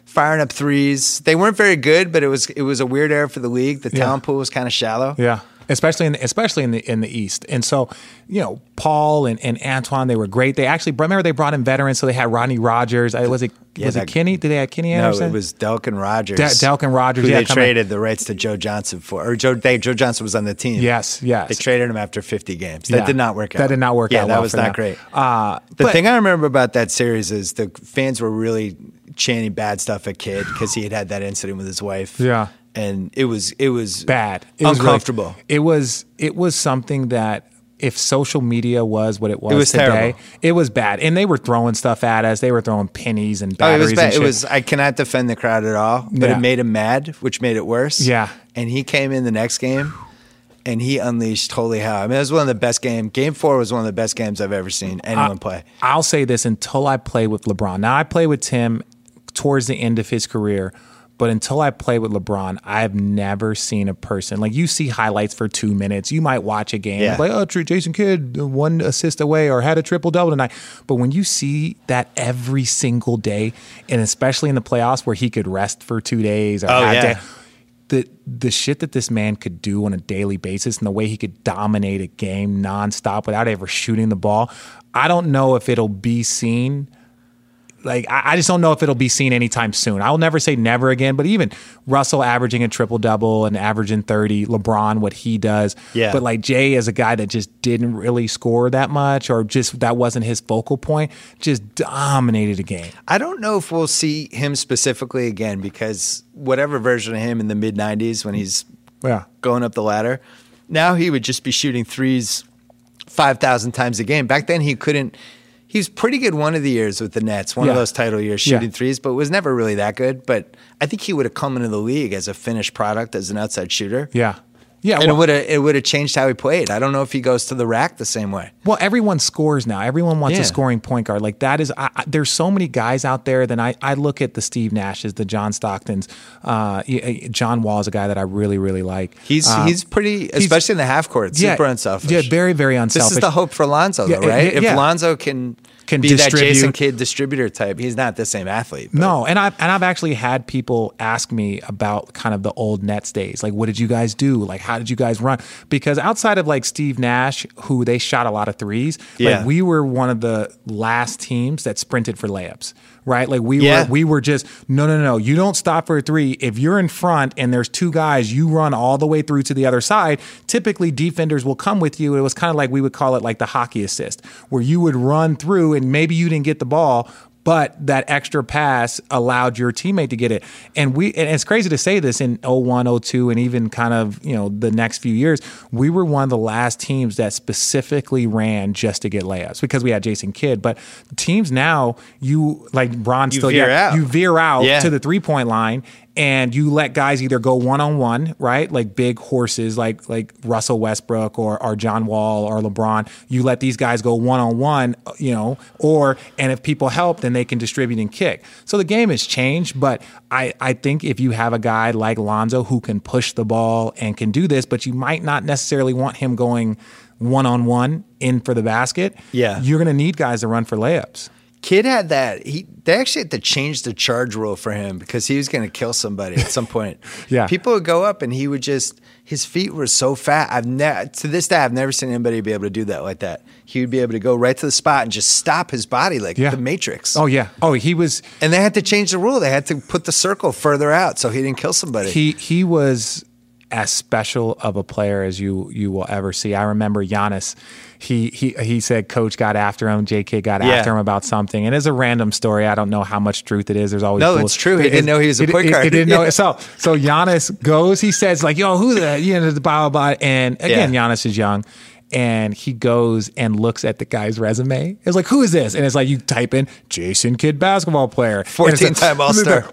firing up threes. They weren't very good, but it was it was a weird era for the league. The Yeah. talent pool was kind of shallow. yeah, especially in the, especially in the in the East. And so you know Paul and, and Antoine they were great. They actually remember they brought in veterans, so they had Rodney Rogers. Uh, Was it Yeah, was that- it Kenny? Did they have Kenny No, Anderson? it was Delk and Rogers. De- Delk and Rogers, who yeah, they traded the rights to Joe Johnson for, or Joe. They, Joe Johnson was on the team. Yes, yes. They traded him after 50 games. That Yeah. did not work out. That did not work yeah, out that well was not them. great. Uh, the but- thing I remember about that series is the fans were really chanting bad stuff at Kidd because he had had that incident with his wife. Yeah. And it was it was bad. It was really- uncomfortable. it was it was something that if social media was what it was, was today, terrible. it was bad. And they were throwing stuff at us. They were throwing pennies and Oh, it batteries was bad. and It was. I cannot defend the crowd at all, but Yeah. it made him mad, which made it worse. Yeah. And he came in the next game, and he unleashed holy hell. I mean, it was one of the best games. Game four was one of the best games I've ever seen anyone play. I'll say this until I play with LeBron. Now I play with Tim towards the end of his career, but until I play with LeBron, I've never seen a person like you see highlights for two minutes. You might watch a game Yeah. like, oh, true, Jason Kidd uh, one assist away or had a triple double tonight. But when you see that every single day, and especially in the playoffs where he could rest for two days or Oh, yeah. day- the the shit that this man could do on a daily basis and the way he could dominate a game nonstop without ever shooting the ball, I don't know if it'll be seen. Like I, I just don't know if it'll be seen anytime soon. I'll never say never again, but even Russell averaging a triple double and averaging thirty, LeBron what he does, Yeah. But like Jay is a guy that just didn't really score that much, or just that wasn't his focal point. Just dominated a game. I don't know if we'll see him specifically again because whatever version of him in the mid '90s when he's Yeah, going up the ladder, now he would just be shooting threes five thousand times a game. Back then, he couldn't. He was pretty good one of the years with the Nets, one of those title years, Yeah. shooting threes, but was never really that good. But I think he would have come into the league as a finished product as an outside shooter. yeah, yeah. And well- it would have it would have changed how he played. I don't know if he goes to the rack the same way. Well, everyone scores now. Everyone wants Yeah. a scoring point guard. Like that is, I, I, there's so many guys out there. Then I, I look at the Steve Nashes, the John Stocktons. Uh, John Wall is a guy that I really, really like. He's Um, he's pretty, especially in the half court, super unselfish. Yeah, very, very unselfish. This is the hope for Lonzo, Yeah, though, right? yeah, if yeah. Lonzo can, Can be that. Jason Kidd distributor type, he's not the same athlete. but- No, and I've and I've actually had people ask me about kind of the old Nets days. Like, what did you guys do? Like, how did you guys run? Because outside of like Steve Nash, who they shot a lot of threes, Yeah. like we were one of the last teams that sprinted for layups. Right? Like we Yeah. were we were just no no no, you don't stop for a three. If you're in front and there's two guys, you run all the way through to the other side. Typically defenders will come with you. It was kind of like we would call it like the hockey assist, where you would run through and maybe you didn't get the ball, but that extra pass allowed your teammate to get it. And we and it's crazy to say this in 01, 02 and even kind of, you know, the next few years, we were one of the last teams that specifically ran just to get layups because we had Jason Kidd, but teams now you like Ron You still veer yeah, out. you veer out Yeah. to the three-point line and you let guys either go one-on-one, right? Like big horses like like Russell Westbrook or or John Wall or LeBron. You let these guys go one-on-one, you know, or and if people help then they can distribute and kick. So the game has changed, but I I think if you have a guy like Lonzo who can push the ball and can do this, but you might not necessarily want him going one-on-one in for the basket. Yeah. You're going to need guys to run for layups. Kidd had that. He they actually had to change the charge rule for him because he was going to kill somebody at some point. Yeah. people would go up and he would just his feet were so fat. I've never to this day I've never seen anybody be able to do that like that. He would be able to go right to the spot and just stop his body like Yeah. the Matrix. Oh yeah. Oh, he was and they had to change the rule. They had to put the circle further out so he didn't kill somebody. He he was as special of a player as you you will ever see. I remember Giannis. He he he said coach got after him, JK got Yeah. after him about something, and it's a random story. I don't know how much truth it is. There's always No, bull- it's true. He It- didn't know he was a point it- guard. He didn't know. So so Giannis goes. He says like, "Yo, who the you know the blah blah," blah. and again, Yeah. Giannis is young. And he goes and looks at the guy's resume. It's like, who is this? And it's like you type in Jason Kidd basketball player, And it's like- 14-time All-Star.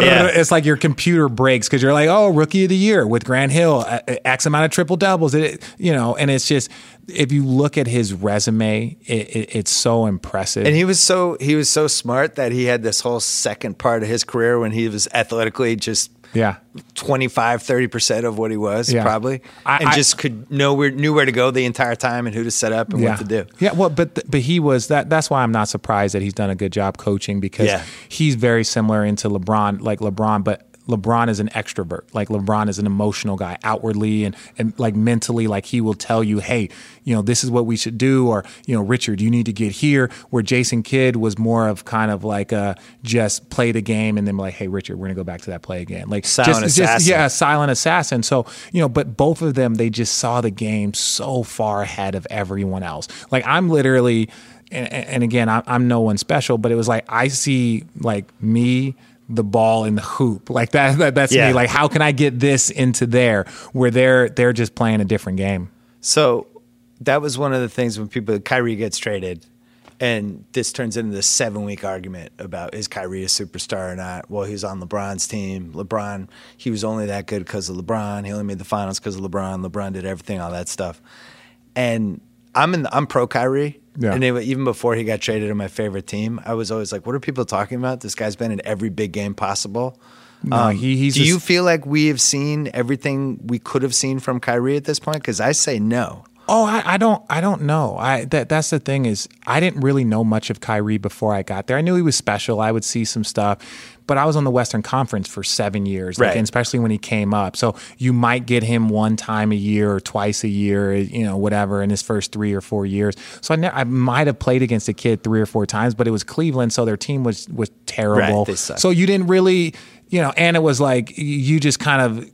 Yeah. It's like your computer breaks because you're like, oh, rookie of the year with Grant Hill, X amount of triple doubles. It, you know, and it's just if you look at his resume, it, it, it's so impressive. And he was so he was so smart that he had this whole second part of his career when he was athletically just yeah, 25 30% of what he was Yeah. probably and I- just could know where knew where to go the entire time and who to set up and yeah. what to do. Yeah, well, but but he was that. That's why I'm not surprised that he's done a good job coaching because Yeah. he's very similar into LeBron, like LeBron, but. LeBron is an extrovert. Like LeBron is an emotional guy outwardly and, and like mentally, like he will tell you, hey, you know, this is what we should do. Or, you know, Richard, you need to get here. Where Jason Kidd was more of kind of like a just play the game and then like, hey, Richard, we're going to go back to that play again. Like Silent just, assassin. just, yeah, silent assassin. So, you know, but both of them, they just saw the game so far ahead of everyone else. Like I'm literally, and, and again, I'm, I'm no one special, but it was like I see like me, the ball in the hoop, like that. that that's Yeah. me. Like how can I get this into there where they're they're just playing a different game? So that was one of the things when people Kyrie gets traded, and this turns into this seven week argument about is Kyrie a superstar or not? Well, he was on LeBron's team. LeBron, he was only that good because of LeBron. He only made the finals because of LeBron. LeBron did everything, all that stuff. And I'm in. I'm pro Kyrie. Yeah. And anyway, even before he got traded to my favorite team, I was always like, "What are people talking about? This guy's been in every big game possible." No, um, he, he's Do just- you feel like we have seen everything we could have seen from Kyrie at this point? Because I say no. Oh, I, I don't. I don't know. I that that's the thing is I didn't really know much of Kyrie before I got there. I knew he was special. I would see some stuff, but I was on the Western Conference for seven years, Right. and especially when he came up. So you might get him one time a year or twice a year, you know, whatever, in his first three or four years. So I, ne- I might have played against a kid three or four times, but it was Cleveland, so their team was was terrible. Right, so you didn't really, you know, and it was like you just kind of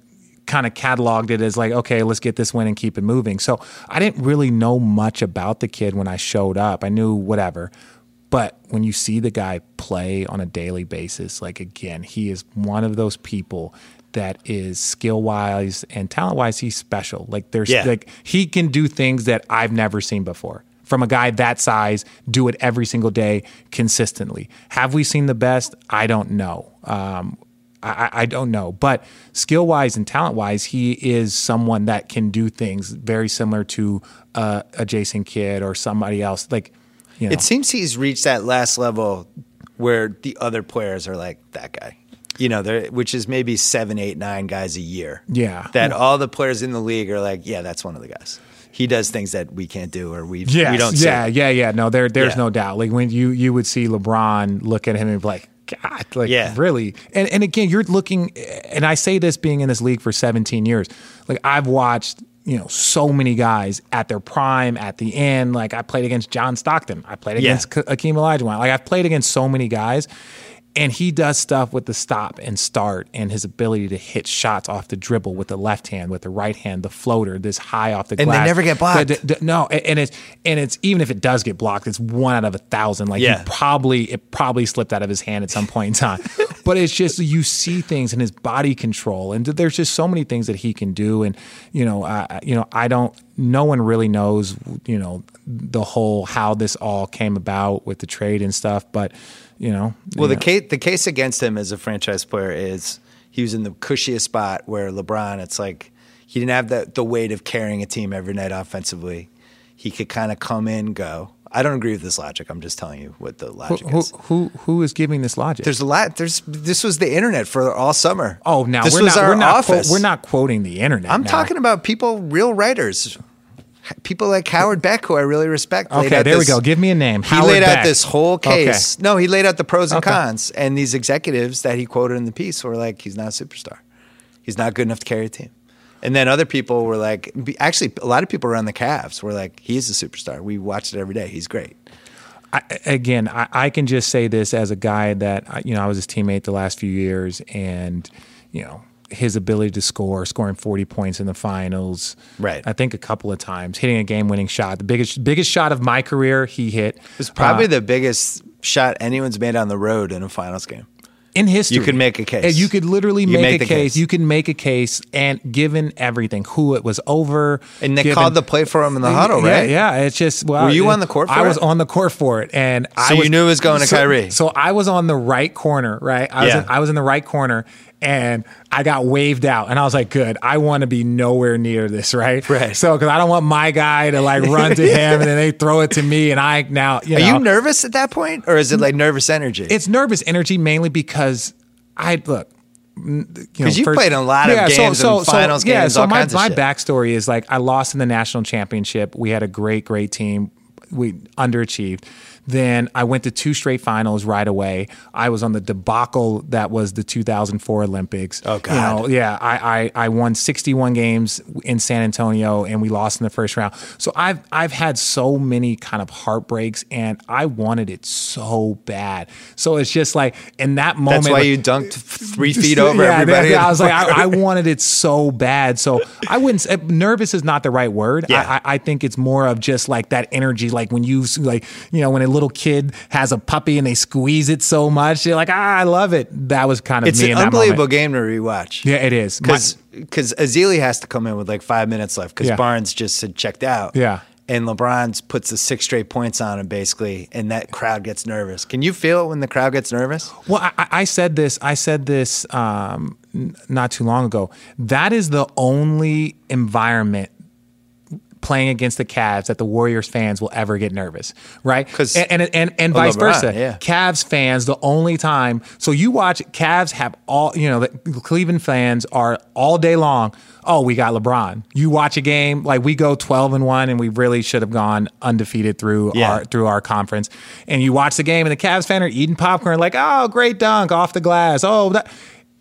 kind of cataloged it as like, okay, let's get this win and keep it moving. So I didn't really know much about the kid when I showed up. I knew whatever. But when you see the guy play on a daily basis, like again, he is one of those people that is skill wise and talent wise, he's special. Like there's Yeah. like he can do things that I've never seen before. From a guy that size, do it every single day consistently. Have we seen the best? I don't know. Um, I, I don't know, but skill wise and talent wise, he is someone that can do things very similar to uh, a Jason Kidd or somebody else. Like, you know, It seems he's reached that last level where the other players are like that guy. You know, which is maybe seven, eight, nine guys a year. Yeah. That all the players in the league are like, yeah, that's one of the guys. He does things that we can't do or we yes, we don't see. yeah, yeah, yeah. No, there, there's Yeah. no doubt. Like when you you would see LeBron look at him and be like, God, like Yeah. really. And and again, you're looking, and I say this being in this league for 17 years. Like I've watched. You know, so many guys at their prime, at the end. Like I played against John Stockton. I played against K- Akeem Olajuwon. Like I've played against so many guys, and he does stuff with the stop and start and his ability to hit shots off the dribble with the left hand, with the right hand, the floater, this high off the glass. And they never get blocked. The- the- no, and it's and it's even if it does get blocked, it's one out of a thousand. Like Yeah. he probably it probably slipped out of his hand at some point in time. but it's just you see things in his body control, and there's just so many things that he can do. And you know, I you know, I don't. No one really knows, you know, the whole how this all came about with the trade and stuff. But you know, Well, you the know. case the case against him as a franchise player is he was in the cushiest spot where LeBron. It's like he didn't have the the weight of carrying a team every night offensively. He could kind of come in, go. I don't agree with this logic. I'm just telling you what the logic who is. who who is giving this logic? There's a lot. There's this was the internet for all summer. oh, now this we're was not our we're not quote- office. we're not quoting the internet. I'm now. talking about people, real writers, people like Howard Beck, who I really respect. Okay, there we go. Give me a name. He Howard laid out this whole Okay. case. No, he laid out the pros and Okay. cons, and these executives that he quoted in the piece were like, "He's not a superstar. He's not good enough to carry a team." And then other people were like, actually, a lot of people around the Cavs were like, "He is a superstar. We watch it every day. He's great." I, again, I, I can just say this as a guy that you know I was his teammate the last few years, and you know his ability to score, scoring forty points in the finals, Right. I think a couple of times, hitting a game-winning shot, the biggest biggest shot of my career, he hit. It's probably Uh, the biggest shot anyone's made on the road in a finals game. in history. You could make a case. And you could literally You make, make a case. case. You can make a case, and given everything, who it was over, And they given- called the play for him in the huddle, Yeah, right? Yeah, it's just. Well, Were you it- on the court for it? I was on the court for it, and I So you knew it was going to so- Kyrie. So I was on the right corner, right? I was, Yeah. in, I was in the right corner, and I got waved out, and I was like, "Good, I want to be nowhere near this, right? Right. So because I don't want my guy to like run to him, and then they throw it to me, and I now you Are know, you nervous at that point, or is it like nervous energy? it's nervous energy mainly because I look. Because you've played in a lot of games and finals yeah, games, so all my, kinds of my shit. backstory is like I lost in the national championship. We had a great, great team. We underachieved. Then I went to two straight finals right away. I was on the debacle that was the 2004 Olympics. Oh, God. You know, yeah, I, I I won 61 games in San Antonio and we lost in the first round. So I've I've had so many kind of heartbreaks and I wanted it so bad. So it's just like in that moment That's why like- you dunked three feet over yeah, everybody. I was like, I. I wanted it so bad. So I wouldn't. Uh, nervous is not the right word. Yeah. I, I, think it's more of just like that energy, like when you like, you know, when a little kid has a puppy and they squeeze it so much, you're like, ah, I love it. That was kind of it's me an unbelievable moment. game to rewatch. Yeah, it is. Because because Ezeli has to come in with like five minutes left because Yeah. Barnes just had checked out. Yeah. and LeBron puts the six straight points on him basically, and that crowd gets nervous. Can you feel it when the crowd gets nervous? Well, I, I said this. I said this um, n- not too long ago. That is the only environment playing against the Cavs that the Warriors fans will ever get nervous, right? and and and, and vice LeBron, versa. yeah. Cavs fans, the only time. So you watch Cavs have all you know. The Cleveland fans are all day long. Oh, we got LeBron. You watch a game like we go twelve and one, and we really should have gone undefeated through Yeah. our through our conference. And you watch the game, and the Cavs fan are eating popcorn, like, oh, great dunk off the glass. Oh, that.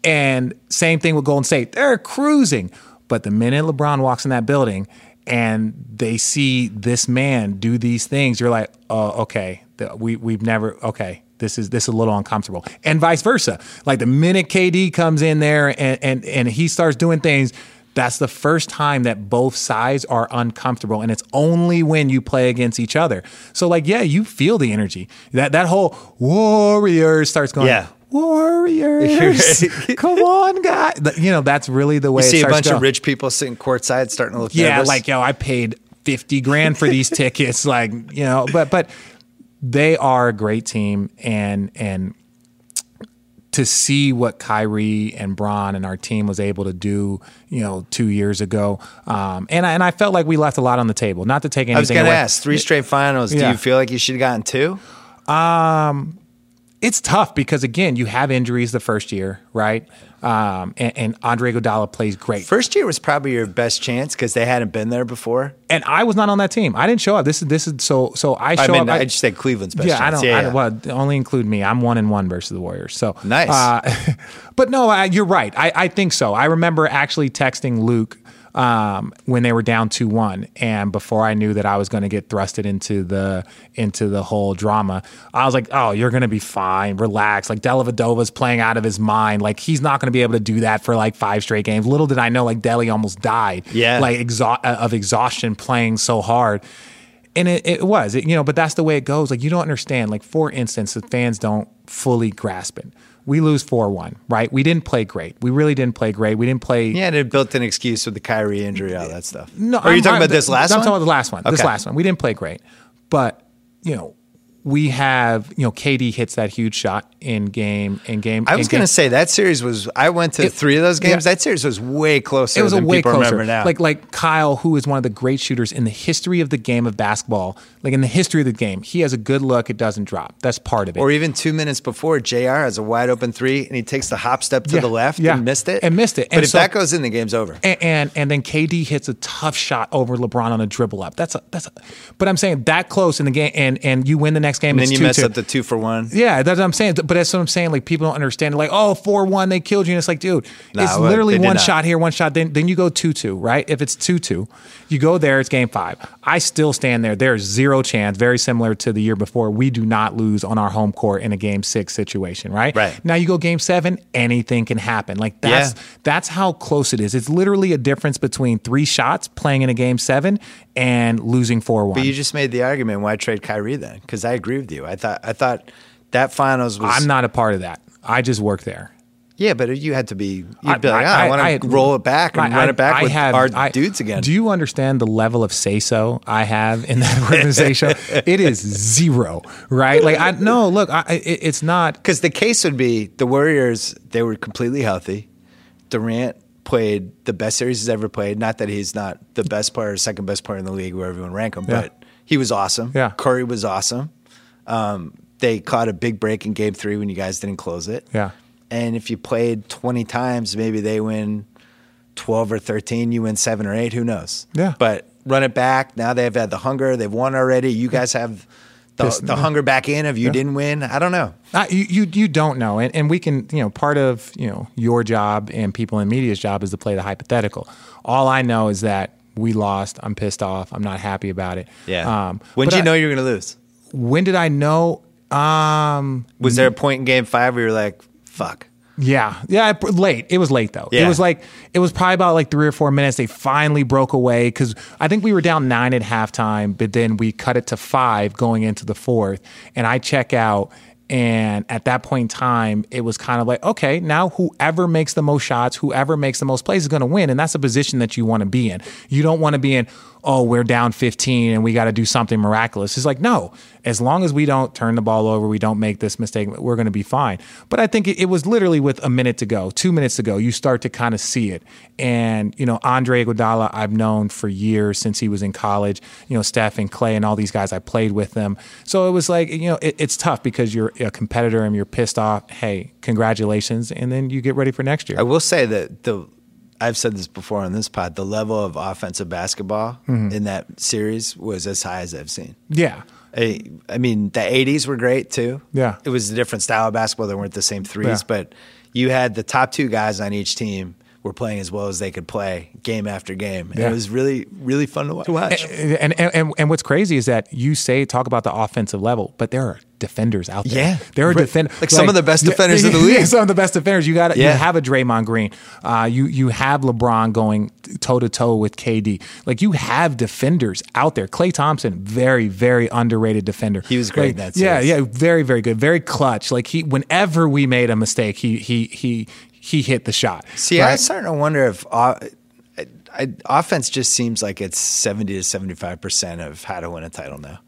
And same thing with Golden State. They're cruising. But the minute LeBron walks in that building and they see this man do these things, you're like, oh, okay, we we've never okay. This is this is a little uncomfortable, and vice versa. Like the minute KD comes in there and and and he starts doing things, that's the first time that both sides are uncomfortable, and it's only when you play against each other. So like, yeah, you feel the energy. That that whole warrior starts going. Yeah. Warriors, come on, guys! You know that's really the way. You see a bunch to of rich people sitting courtside starting to look Yeah, nervous. like yo, I paid fifty grand for these tickets. Like you know, but but they are a great team, and and to see what Kyrie and Bron and our team was able to do, you know, two years ago, um, and I, and I felt like we left a lot on the table. Not to take anything. I was going to ask, three straight finals. Do you feel like you should have gotten two? It's tough because again, you have injuries the first year, right? Um, and, and Andre Iguodala plays great. First year was probably your best chance because they hadn't been there before. and I was not on that team. I didn't show up. This is this is so so I show I mean, up. I just said Cleveland's best yeah, chance. I don't. yeah, I yeah. don't well, only include me. I'm one and one versus the Warriors. So Nice. Uh, but no, I, you're right. I, I think so. I remember actually texting Luke um, when they were down two one, and before I knew that I was going to get thrusted into the into the whole drama, I was like, "Oh, you're going to be fine. Relax." Like Dellavedova's playing out of his mind. Like he's not going to be able to do that for like five straight games. Little did I know, like Delly almost died. Yeah. like exha- uh, of exhaustion playing so hard. And it, it was, it, you know, but that's the way it goes. Like, you don't understand. Like, for instance, the fans don't fully grasp it. We lose 4 1, right? We didn't play great. We really didn't play great. We didn't play. Yeah, and it built an excuse with the Kyrie injury, all that stuff. No, Are you I'm- talking I'm- about this last one? I'm talking about the last one. This last one. We didn't play great. But, you know, we have, you know, KD hits that huge shot in game, in game. I was going to say that series was. I went to It- three of those games. yeah. That series was way closer it was a way people closer. remember now. Like like Kyle, who is one of the great shooters in the history of the game of basketball, like in the history of the game, he has a good look. It doesn't drop. That's part of it. or even two minutes before, Jr. has a wide open three, and he takes the hop step to Yeah, the left yeah. and missed it. And missed it. But And if so- that goes in, the game's over. and, and and then KD hits a tough shot over LeBron on a dribble up. That's a, that's. A, but I'm saying that close in the game, and and you win the next game. and then you 2 mess 2. up the two for one. Yeah, that's what I'm saying. But that's what I'm saying. Like people don't understand. Like, oh, four one, they killed you. And it's like, dude, Nah, it's well, literally one not. shot here, one shot. Then then you go two two, right? If it's two two, you go there. It's game five. I still stand there. There's zero chance. Very similar to the year before. We do not lose on our home court in a game six situation, right? Right. Now you go game seven. Anything can happen. Like that's Yeah. that's how close it is. It's literally a difference between three shots playing in a game seven and losing four one. But you just made the argument why trade Kyrie then? Because I agree with you. I thought I thought that finals was. I'm not a part of that. I just work there. Yeah, but you had to be. You'd I- be like, I- "Ah, I, I- want to roll it back and I- run it back I with have- our dudes again. Do you understand the level of say so I have in that organization? it is zero, right? Like I no, look, I, it, it's not. Because the case would be the Warriors, they were completely healthy. Durant played the best series he's ever played. Not that he's not the best player second best player in the league, where everyone rank him, Yeah. but he was awesome. Yeah. Curry was awesome. Um, they caught a big break in game three when you guys didn't close it. Yeah. And if you played 20 times, maybe they win 12 or 13, you win seven or eight, who knows? Yeah. But run it back. Now they've had the hunger. They've won already. You guys have the, the hunger back in if you didn't win. I don't know. Uh, you, you you don't know, and, and we can you know part of you know your job and people in media's job is to play the hypothetical. All I know is that we lost. I'm pissed off. I'm not happy about it. Um, when did you I- know you were going to lose? When did I know? Um, Was there a point in game five where you were like, fuck? Yeah, yeah, late. It was late though. It was like it was probably about like three or four minutes. They finally broke away because I think we were down nine at halftime, but then we cut it to five going into the fourth, and I check out. And at that point in time, it was kind of like, okay, now whoever makes the most shots, whoever makes the most plays is going to win. And that's a position that you want to be in. You don't want to be in, oh, we're down 15 and we got to do something miraculous. It's like, no, as long as we don't turn the ball over, we don't make this mistake, we're going to be fine. But I think it, it, was literally with a minute to go, two minutes to go, you start to kind of see it. And, you know, Andre Iguodala, I've known for years since he was in college, you know, Steph and Klay and all these guys, I played with them. So it was like, you know, it, it's tough because you're a competitor and you're pissed off. Hey, congratulations. And then you get ready for next year. I will say that the, I've said this before on this pod. The level of offensive basketball mm-hmm. in that series was as high as I've seen. Yeah. I, I, mean, the 80s were great too. Yeah. It was a different style of basketball. They weren't the same threes, yeah. but you had the top two guys on each team were playing as well as they could play game after game. And yeah. it was really, really fun to watch. And, and, and, and, what's crazy is that you say, talk about the offensive level, but there are defenders out there. Yeah, there are defenders like, like, some of the best defenders yeah, in the league. some of the best defenders. You got yeah. you have a Draymond Green. Uh, you you have LeBron going toe to toe with KD. Like you have defenders out there. Klay Thompson, very very underrated defender. He was great. Like, that yeah, yeah, very very good, very clutch. Like he, whenever we made a mistake, he he he he hit the shot. See, right? I'm starting to wonder if. Uh, I, offense just seems like it's 70 to 75% of how to win a title now.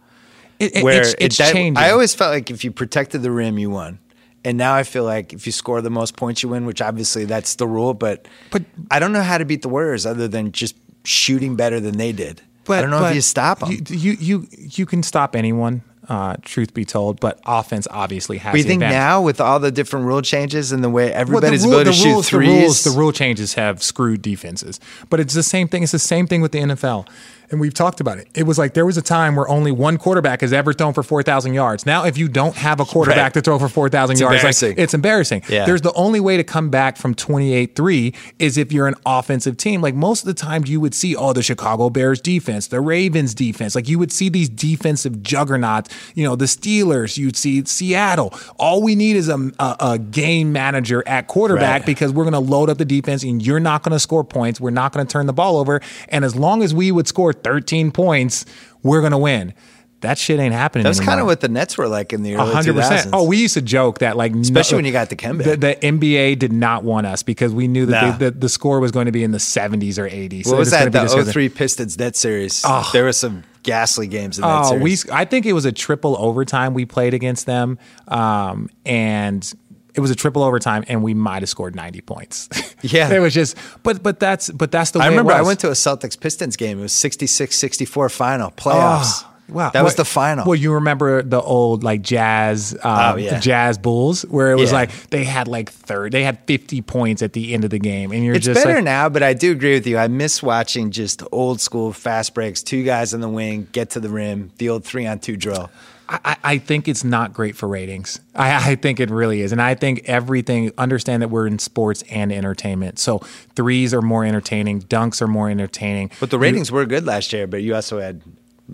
It, it, where it's, it's it, that, changing. I always felt like if you protected the rim, you won. And now I feel like if you score the most points, you win, which obviously that's the rule. But, but I don't know how to beat the Warriors other than just shooting better than they did. But, I don't know if you stop them. You, you, you, you can stop anyone. Uh, truth be told, but offense obviously has. We think advantage. now with all the different rule changes and the way everybody's well, the rule, able to shoot rules, threes, the rules, the rule changes have screwed defenses. But it's the same thing. It's the same thing with the NFL and we've talked about it. It was like there was a time where only one quarterback has ever thrown for 4,000 yards. Now, if you don't have a quarterback right. to throw for 4,000 yards, like, it's embarrassing. Yeah. There's the only way to come back from 28 3 is if you're an offensive team. Like most of the time, you would see, oh, the Chicago Bears defense, the Ravens defense. Like you would see these defensive juggernauts, you know, the Steelers, you'd see Seattle. All we need is a, a, a game manager at quarterback right. because we're going to load up the defense and you're not going to score points. We're not going to turn the ball over. And as long as we would score 13 points, we're going to win. That shit ain't happening. That's kind of what the Nets were like in the early 100%. 2000s. Oh, we used to joke that like, especially no, when you got Dikembe. The, the, NBA did not want us because we knew that nah. the, the, score was going to be in the 70s or 80s. What so was that? The 03 Pistons Net series. Oh. There were some ghastly games in that oh, series. We, I think it was a triple overtime we played against them, um, and it was a triple overtime and we might have scored 90 points. Yeah. it was just but but that's but that's the way I remember I went to a Celtics Pistons game. It was 66-64 final playoffs. Oh, wow. That was the final. Well, you remember the old like jazz um, oh, yeah. Jazz Bulls where it was yeah. like they had like third they had 50 points at the end of the game and you're it's just better like, now, but I do agree with you. I miss watching just old school fast breaks, two guys in the wing, get to the rim, the old 3 on 2 drill. I, I, think it's not great for ratings. I, I, think it really is. And I think everything, understand that we're in sports and entertainment. So threes are more entertaining, dunks are more entertaining. But the ratings you, were good last year, but you also had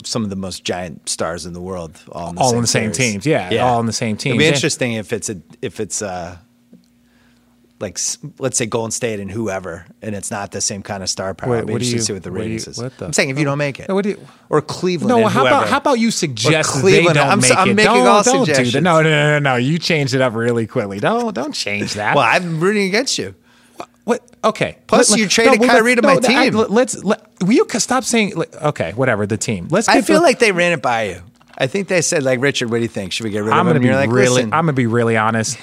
some of the most giant stars in the world all in the all same, in the same teams. Yeah, yeah, all in the same teams. It'd be interesting if it's a if it's a like let's say Golden State and whoever, and it's not the same kind of star power. Wait, what do you, see what the ratings you, is. What the, I'm saying if you don't make it, what do you, or Cleveland. No, how whoever, about how about you suggest they don't I'm, make I'm it? Making don't, all don't suggestions. do that. No, no, no, no, no. You changed it up really quickly. Don't don't change that. well, I'm rooting against you. What? Okay. Plus, let, you traded no, Kyrie to no, my team. I, let's. Let, will you stop saying? Okay, whatever. The team. Let's. I feel the, like they ran it by you. I think they said like Richard. What do you think? Should we get rid of I'm him? Gonna be like, really. I'm gonna be really honest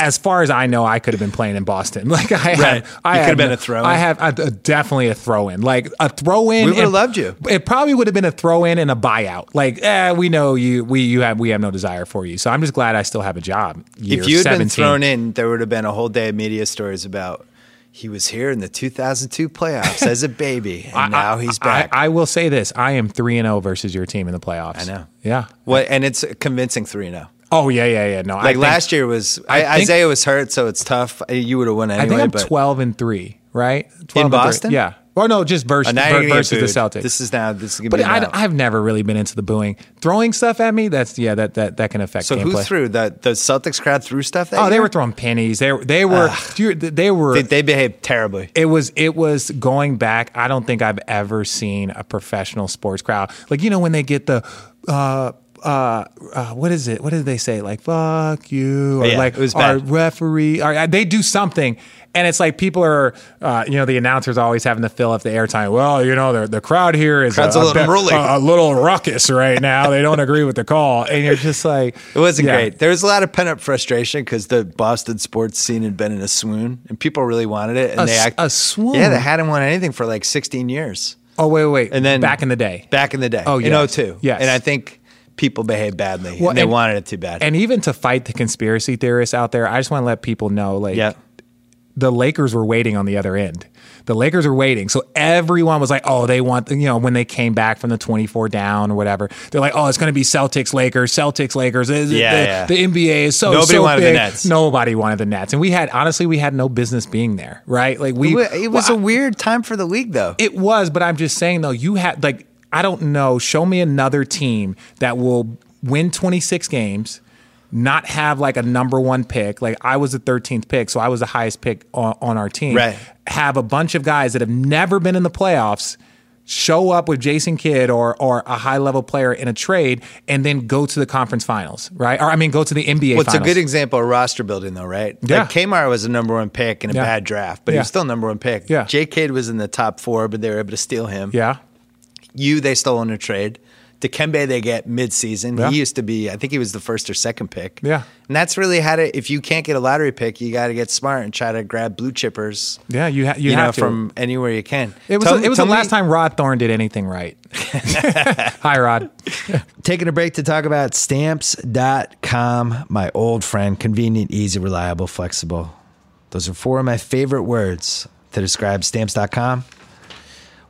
as far as I know, I could have been playing in Boston. Like I, right. have, I could have been a throw. I have a, definitely a throw in, like a throw in. We would have loved you. It probably would have been a throw in and a buyout. Like, eh, we know you. We you have we have no desire for you. So I'm just glad I still have a job. If you had 17. been thrown in, there would have been a whole day of media stories about he was here in the 2002 playoffs as a baby, and I, now he's back. I, I, will say this: I am three and zero oh versus your team in the playoffs. I know. Yeah. What? And it's convincing three and zero. Oh. Oh yeah, yeah, yeah. No, I like last year was I, I Isaiah was hurt, so it's tough. You would have won anyway. I think I'm but twelve and three, right? 12 in Boston, yeah. Or no, just versus, uh, versus the Celtics. This is now. This is but I, have never really been into the booing, throwing stuff at me. That's yeah, that that, that can affect. So gameplay. who threw the the Celtics crowd threw stuff? At you? Oh, year? they were throwing pennies. They they were they were they, they, behaved terribly. It was it was going back. I don't think I've ever seen a professional sports crowd like you know when they get the. Uh, uh, uh, what is it? What did they say? Like "fuck you" or Yeah, like it was our referee. Or, uh, they do something, and it's like people are, uh, you know, the announcers always having to fill up the airtime. Well, you know, the the crowd here is Crowd's a little a, a little ruckus right now. They don't agree with the call, and you're just like, It wasn't yeah. great. There was a lot of pent up frustration because the Boston sports scene had been in a swoon, and people really wanted it. And A they act- a swoon? Yeah, they hadn't won anything for like 16 years. Oh wait, wait, wait. And then back in the day, back in the day, Oh, in yes. 02. Yes. and I think people behaved badly, Well, and they and- wanted it too bad. and even to fight the conspiracy theorists out there, I just want to let people know, like, yeah, the Lakers were waiting on the other end. The Lakers are waiting. So everyone was like, oh, they want, you know, when they came back from the 24 down or whatever, they're like, oh, it's going to be Celtics, Lakers, Celtics, Lakers. Yeah, the, yeah. the NBA is so, Nobody so wanted the big. Nets. Nobody wanted the Nets. And we had, honestly, we had no business being there, right? Like, we, it it was well, a weird time for the league, though. it was, but I'm just saying though, you had like I don't know. Show me another team that will win 26 games, not have like a number one pick. Like I was the 13th pick, so I was the highest pick on, on our team. Right. Have a bunch of guys that have never been in the playoffs. Show up with Jason Kidd or or a high level player in a trade, and then go to the conference finals, right? Or I mean, go to the NBA. Well, it's a good example of roster building, though, right? Yeah. Like Kmart was a number one pick in a Yeah. bad draft, but he was still number one pick. Yeah. J. Kidd was in the top four, but they were able to steal him. Yeah, You, they stole in a trade. Dikembe, they get mid-season. Yeah. He used to be, I think he was the first or second pick. Yeah. and that's really how to. If you can't get a lottery pick, you got to get smart and try to grab blue chippers. yeah. You ha- you, You, have know, to. from anywhere you can. It was Tell it was the me- last time Rod Thorn did anything right. Hi, Rod. Taking a break to talk about stamps.com, my old friend, convenient, easy, reliable, flexible. Those are four of my favorite words to describe stamps.com.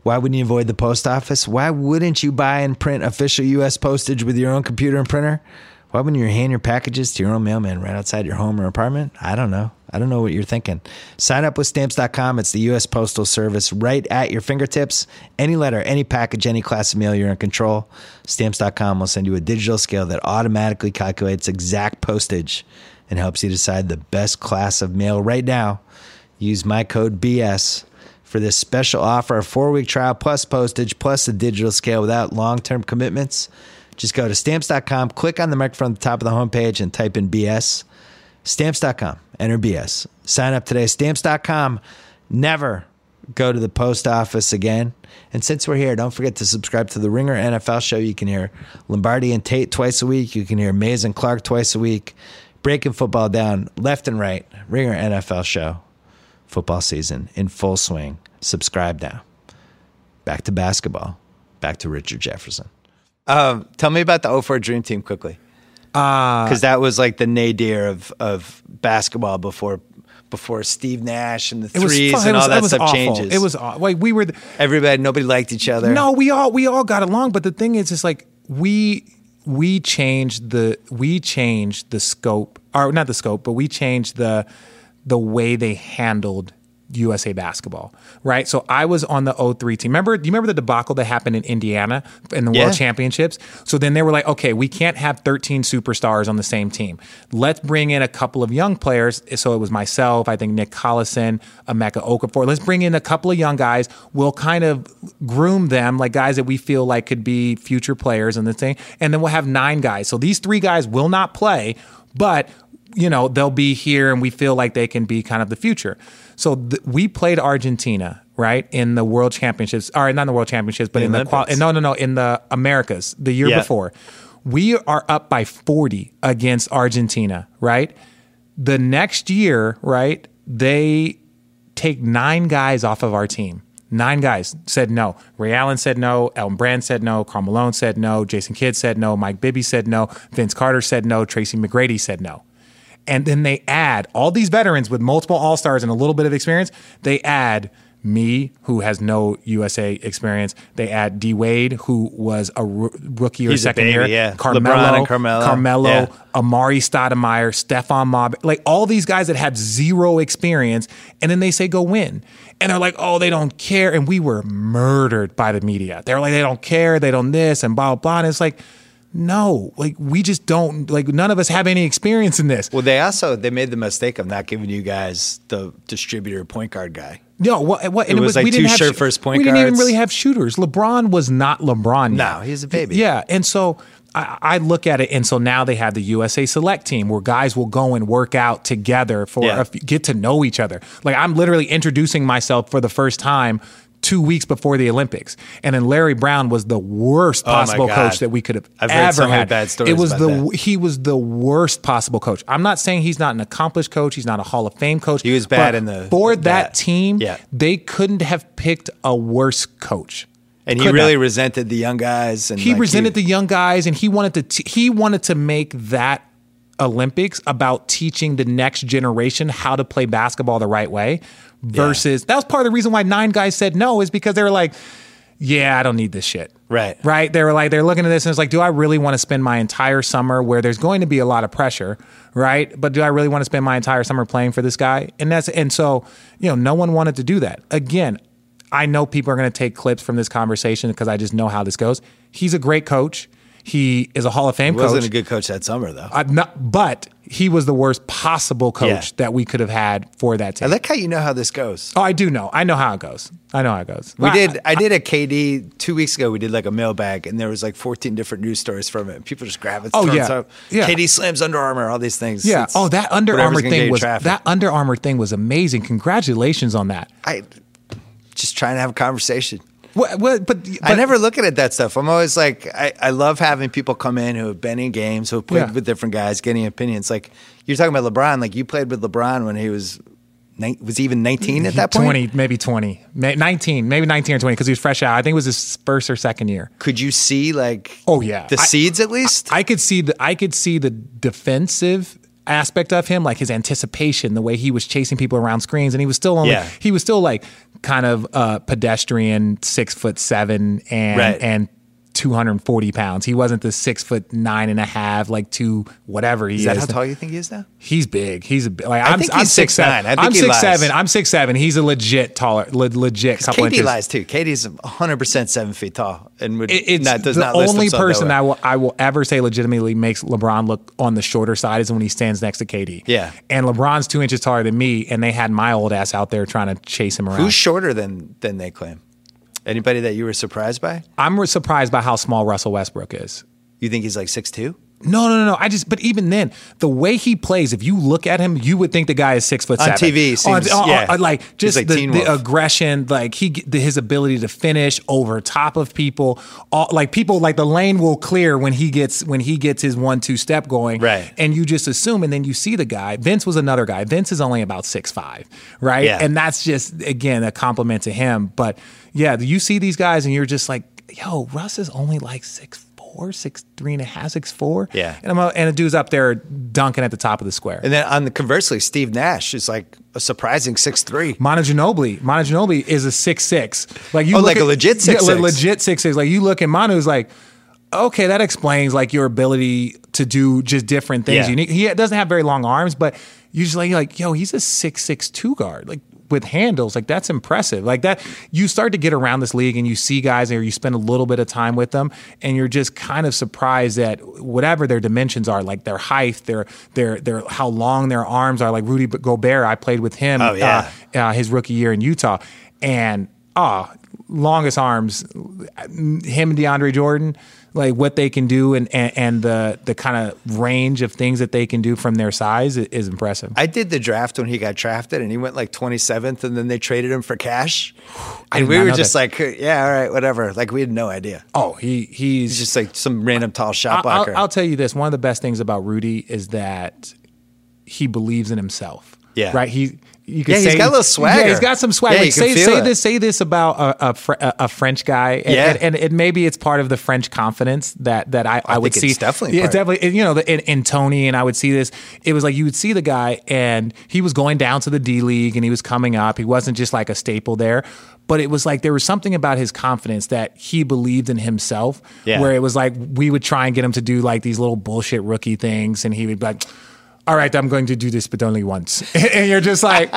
Why wouldn't you avoid the post office? Why wouldn't you buy and print official U.S. postage with your own computer and printer? Why wouldn't you hand your packages to your own mailman right outside your home or apartment? I don't know. I don't know what you're thinking. Sign up with stamps.com. It's the U.S. Postal Service right at your fingertips. Any letter, any package, any class of mail, you're in control. Stamps.com will send you a digital scale that automatically calculates exact postage and helps you decide the best class of mail right now. Use my code BS for this special offer a four week trial plus postage plus a digital scale without long term commitments. Just go to stamps.com, click on the microphone at the top of the homepage, and type in BS. Stamps.com, enter BS. Sign up today. Stamps.com. Never go to the post office again. And since we're here, don't forget to subscribe to the Ringer NFL show. You can hear Lombardi and Tate twice a week. You can hear Mays and Clark twice a week. Breaking football down left and right. Ringer NFL show football season in full swing. Subscribe now. Back to basketball. Back to Richard Jefferson. Um, tell me about the 04 Dream Team quickly. Because that was like the nadir of, of basketball before before Steve Nash and the It was threes and It was, all that was stuff awful. changes. It was aw- like we were. The, everybody, nobody liked each other. no, we all we all got along, but the thing is, it's like we we changed the we changed the scope, or not the scope, but we changed the the way they handled USA basketball, right? So I was on the 03 team. Remember, do you remember the debacle that happened in Indiana in the Yeah. World Championships? So then they were like, okay, we can't have 13 superstars on the same team. Let's bring in a couple of young players. So it was myself, I think Nick Collison, Emeka Okafor. Let's bring in a couple of young guys. We'll kind of groom them like guys that we feel like could be future players and the thing. And then we'll have nine guys. So these three guys will not play, but you know they'll be here and we feel like they can be kind of the future so th- we played argentina right in the world championships or not in the world championships but The in the qual- no no no in the americas the year Yeah. before we are up by 40 against argentina right the next year right they take nine guys off of our team Nine guys said no. Ray Allen said no. Elton Brand said no. Karl Malone said no. Jason Kidd said no. Mike Bibby said no. Vince Carter said no. Tracy McGrady said no. And then they add all these veterans with multiple All Stars and a little bit of experience. They add me, who has no USA experience. They add D Wade, who was a rookie or He's second baby, year. yeah. Carmelo, Carmelo. Carmelo, Yeah. Amar'e Stoudemire, Stephon Mob, like all these guys that had zero experience, and then they say go win. And they're like, oh, they don't care. And we were murdered by the media. They're like, they don't care, they don't this, and blah, blah, blah. And it's like, No, like we just don't like none of us have any experience in this. Well, they also they made the mistake of not giving you guys the distributor point guard guy. No, what? what and was like we didn't two have shirt sh- first point We didn't even really have shooters. LeBron was not LeBron. yet. No, he's a baby. Yeah, and so I, I look at it, and so now they have the USA Select team where guys will go and work out together for Yeah. a get to know each other. Like I'm literally introducing myself for the first time. Two weeks before the Olympics, and then Larry Brown was the worst Oh possible God. coach that we could have I've heard ever so had. bad stories it was about the that. he was the worst possible coach. I'm not saying he's not an accomplished coach. He's not a Hall of Fame coach. He was bad in the- for that- that team. yeah. they couldn't have picked a worse coach. And he Could really not. resented the young guys. And he like, resented the young guys, and he wanted to t- he wanted to make that Olympics about teaching the next generation how to play basketball the right way. Versus that was part of the reason why nine guys said no is because they were like, yeah, I don't need this shit. Right. Right. They were like, they're looking at this and it's like, do I really want to spend my entire summer where there's going to be a lot of pressure, right? But do I really want to spend my entire summer playing for this guy? And that's and so, you know, no one wanted to do that. Again, I know people are going to take clips from this conversation because I just know how this goes. He's a great coach. He is a Hall of Fame coach. He wasn't coach. a good coach that summer though. Uh, not, but he was the worst possible coach Yeah. that we could have had for that team. I team. like how you know how this goes. oh, I do know. I know how it goes. I know how it goes. We did. I did a KD two weeks ago. We did like a mailbag, and there was like 14 different news stories from it. And people just grab it. Oh, yeah. Yeah. KD slams Under Armour. All these things. Yeah. It's Oh, that Under whatever's Armour gonna get thing you was traffic. that Under Armour thing was amazing. Congratulations on that. I just trying to have a conversation. What, what, but, but I never look at that stuff. I'm always like, I, I love having people come in who have been in games, who have played Yeah. with different guys, getting opinions. Like you're talking about LeBron. Like you played with LeBron when he was was he even 19 at that point. twenty, maybe twenty, nineteen, maybe nineteen or twenty, because he was fresh out. I think it was his first or second year. Could you see like Oh, yeah. the I- seeds at least? I could see the I could see the defensive aspect of him, like his anticipation, the way he was chasing people around screens, and he was still only Yeah. he was still like kind of uh, pedestrian, six foot seven, and Right. and. 240 pounds. He wasn't the six foot nine and a half, like two, whatever he is is. that how tall you think he is now? He's big. He's a like I I'm, think I'm he's six seven. I think I'm he six lies. seven. I'm six seven. He's a legit taller, le- legit couple KD inches. lies too. KD's 100 percent seven feet tall, and would It- it's not, does the not only that person way. I will I will ever say legitimately makes LeBron look on the shorter side is when he stands next to KD. Yeah. and LeBron's two inches taller than me, and they had my old ass out there trying to chase him around. Who's shorter than than they claim? Anybody that you were surprised by? I'm surprised by how small Russell Westbrook is. You think he's like six two? No, no, no, no. I just, but even then, the way he plays, if you look at him, you would think the guy is six foot On seven. TV, seems- yeah. like just like the, the aggression, like he, the, his ability to finish over top of people. All, like people, like the lane will clear when he gets when he gets his one two step going. Right. And you just assume, and then you see the guy. Vince was another guy. Vince is only about six five, right? Yeah. And that's just again a compliment to him. But yeah, you see these guys, and you're just like, yo, Russ is only like six four, six three and a half, six four. Yeah. And I'm a, and a dude's up there dunking at the top of the square. And then on the conversely, Steve Nash is like a surprising six three. Manu Ginobili, Manu Ginobili is a six six. Like you, Oh, look like a at- legit yeah, 6'6". le- legit six six. Like you look at Manu's like, okay, that explains like your ability to do just different things. Yeah. Unique. He doesn't have very long arms, but usually you're like, yo, he's a six six two guard. Like with handles, like that's impressive. Like that, you start to get around this league and you see guys or you spend a little bit of time with them, and you're just kind of surprised that whatever their dimensions are, like their height, their their their how long their arms are. Like Rudy Gobert, I played with him. Oh, yeah. uh, uh, his rookie year in Utah, and ah, longest arms. Him and DeAndre Jordan, like what they can do, and and, and the the kind of range of things that they can do from their size is, is impressive. I did the draft when he got drafted, and he went like 27th, and then they traded him for cash. And we were just that. like, yeah, all right, whatever. Like we had no idea. oh, he he's He's just like some random tall shot I'll, I'll, blocker. I'll tell you this: one of the best things about Rudy is that he believes in himself. Yeah. right. He you can Yeah, say he's got a little swagger. Yeah, he's got some swag. Yeah, like, say say it. this say this about a a, Fr- a, French guy. And, Yeah. and, and it maybe it's part of the French confidence that that I, I, would think see. it's definitely yeah, it's definitely. You know, in, in Tony and I would see this. It was like you would see the guy and he was going down to the D League and he was coming up. He wasn't just like a staple there. But it was like there was something about his confidence that he believed in himself, Yeah. where it was like we would try and get him to do like these little bullshit rookie things, and he would be like, "All right, I'm going to do this, but only once." and you're just like,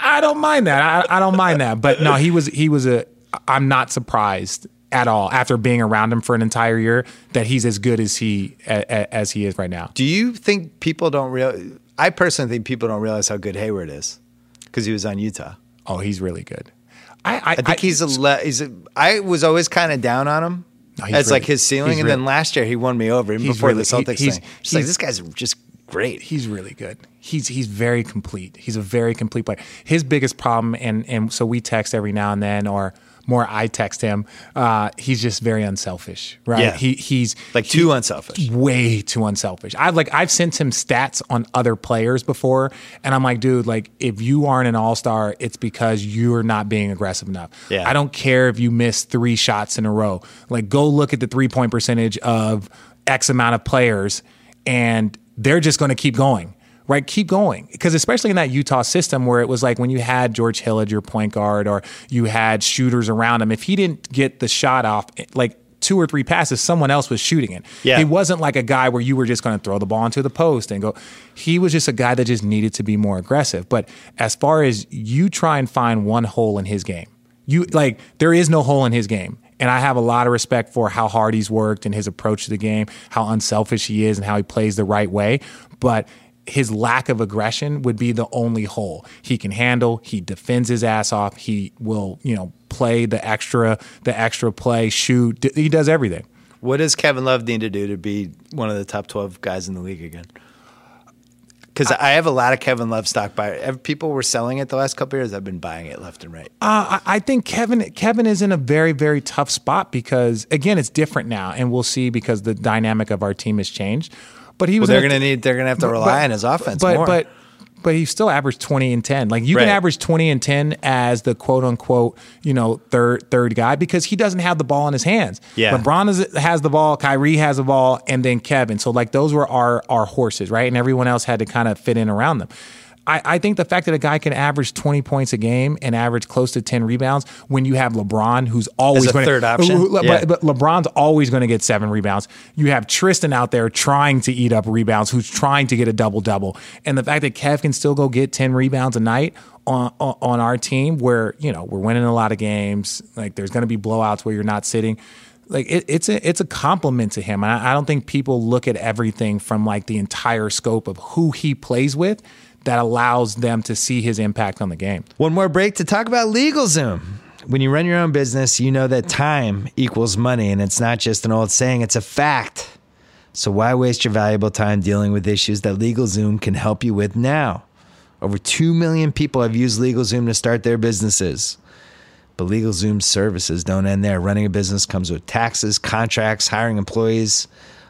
"I don't mind that. I, I don't mind that." But no, he was he was a. I'm not surprised at all after being around him for an entire year that he's as good as he a, as he is right now. Do you think people don't real? I personally think people don't realize how good Hayward is because he was on Utah. Oh, he's really good. I, I, I think he's a. Le- he's a. I was always kind of down on him No, he's as really- like his ceiling, he's and then last year he won me over even before really- the Celtics he- he's- thing. Just like this guy's just great. he's really good. He's he's very complete. He's a very complete player. His biggest problem, and and so we text every now and then, or more I text him. Uh, he's just very unselfish, right? Yeah. He he's Like he- too unselfish. way too unselfish. I've like I've sent him stats on other players before, and I'm like, dude, like if you aren't an all star, it's because you're not being aggressive enough. Yeah. I don't care if you miss three shots in a row. Like go look at the three point percentage of X amount of players, and they're just going to keep going. Right, keep going because especially in that Utah system where it was like when you had George Hill as your point guard or you had shooters around him, if he didn't get the shot off, like two or three passes, someone else was shooting it. Yeah. He wasn't like a guy where you were just going to throw the ball into the post and go. He was just a guy that just needed to be more aggressive. But as far as you try and find one hole in his game, you like there is no hole in his game. And I have a lot of respect for how hard he's worked and his approach to the game, how unselfish he is, and how he plays the right way. But his lack of aggression would be the only hole. He can handle, he defends his ass off, he will, you know, play the extra the extra play, shoot, he does everything. What does Kevin Love need to do to be one of the top twelve guys in the league again? Because I have a lot of Kevin Love stock by people were selling it the last couple years. I've been buying it left and right. Uh, I I think Kevin Kevin is in a very very tough spot because again it's different now, and we'll see because the dynamic of our team has changed. But he Well, was they're gonna need. They're gonna have to rely on his offense but more. but but he still averaged 20 and 10 like you Right. can average 20 and 10 as the quote unquote you know third third guy because he doesn't have the ball in his hands. Yeah. lebron is, has the ball kyrie has the ball and then kevin. So like those were our our horses right? And everyone else had to kind of fit in around them I, I think the fact that a guy can average 20 points a game and average close to 10 rebounds when you have LeBron, who's always gonna- third option? but, Yeah. but LeBron's always going to get seven rebounds. You have Tristan out there trying to eat up rebounds, who's trying to get a double double, and the fact that Kev can still go get ten rebounds a night on on on our team, where you know we're winning a lot of games. Like there's going to be blowouts where you're not sitting. Like it, it's a it's a compliment to him. And I, I don't think people look at everything from like the entire scope of who he plays with that allows them to see his impact on the game. One more break to talk about LegalZoom. When you run your own business, you know that time equals money, and it's not just an old saying, it's a fact. So why waste your valuable time dealing with issues that LegalZoom can help you with now? Over 2 million people have used LegalZoom to start their businesses. But LegalZoom's services don't end there. Running a business comes with taxes, contracts, hiring employees,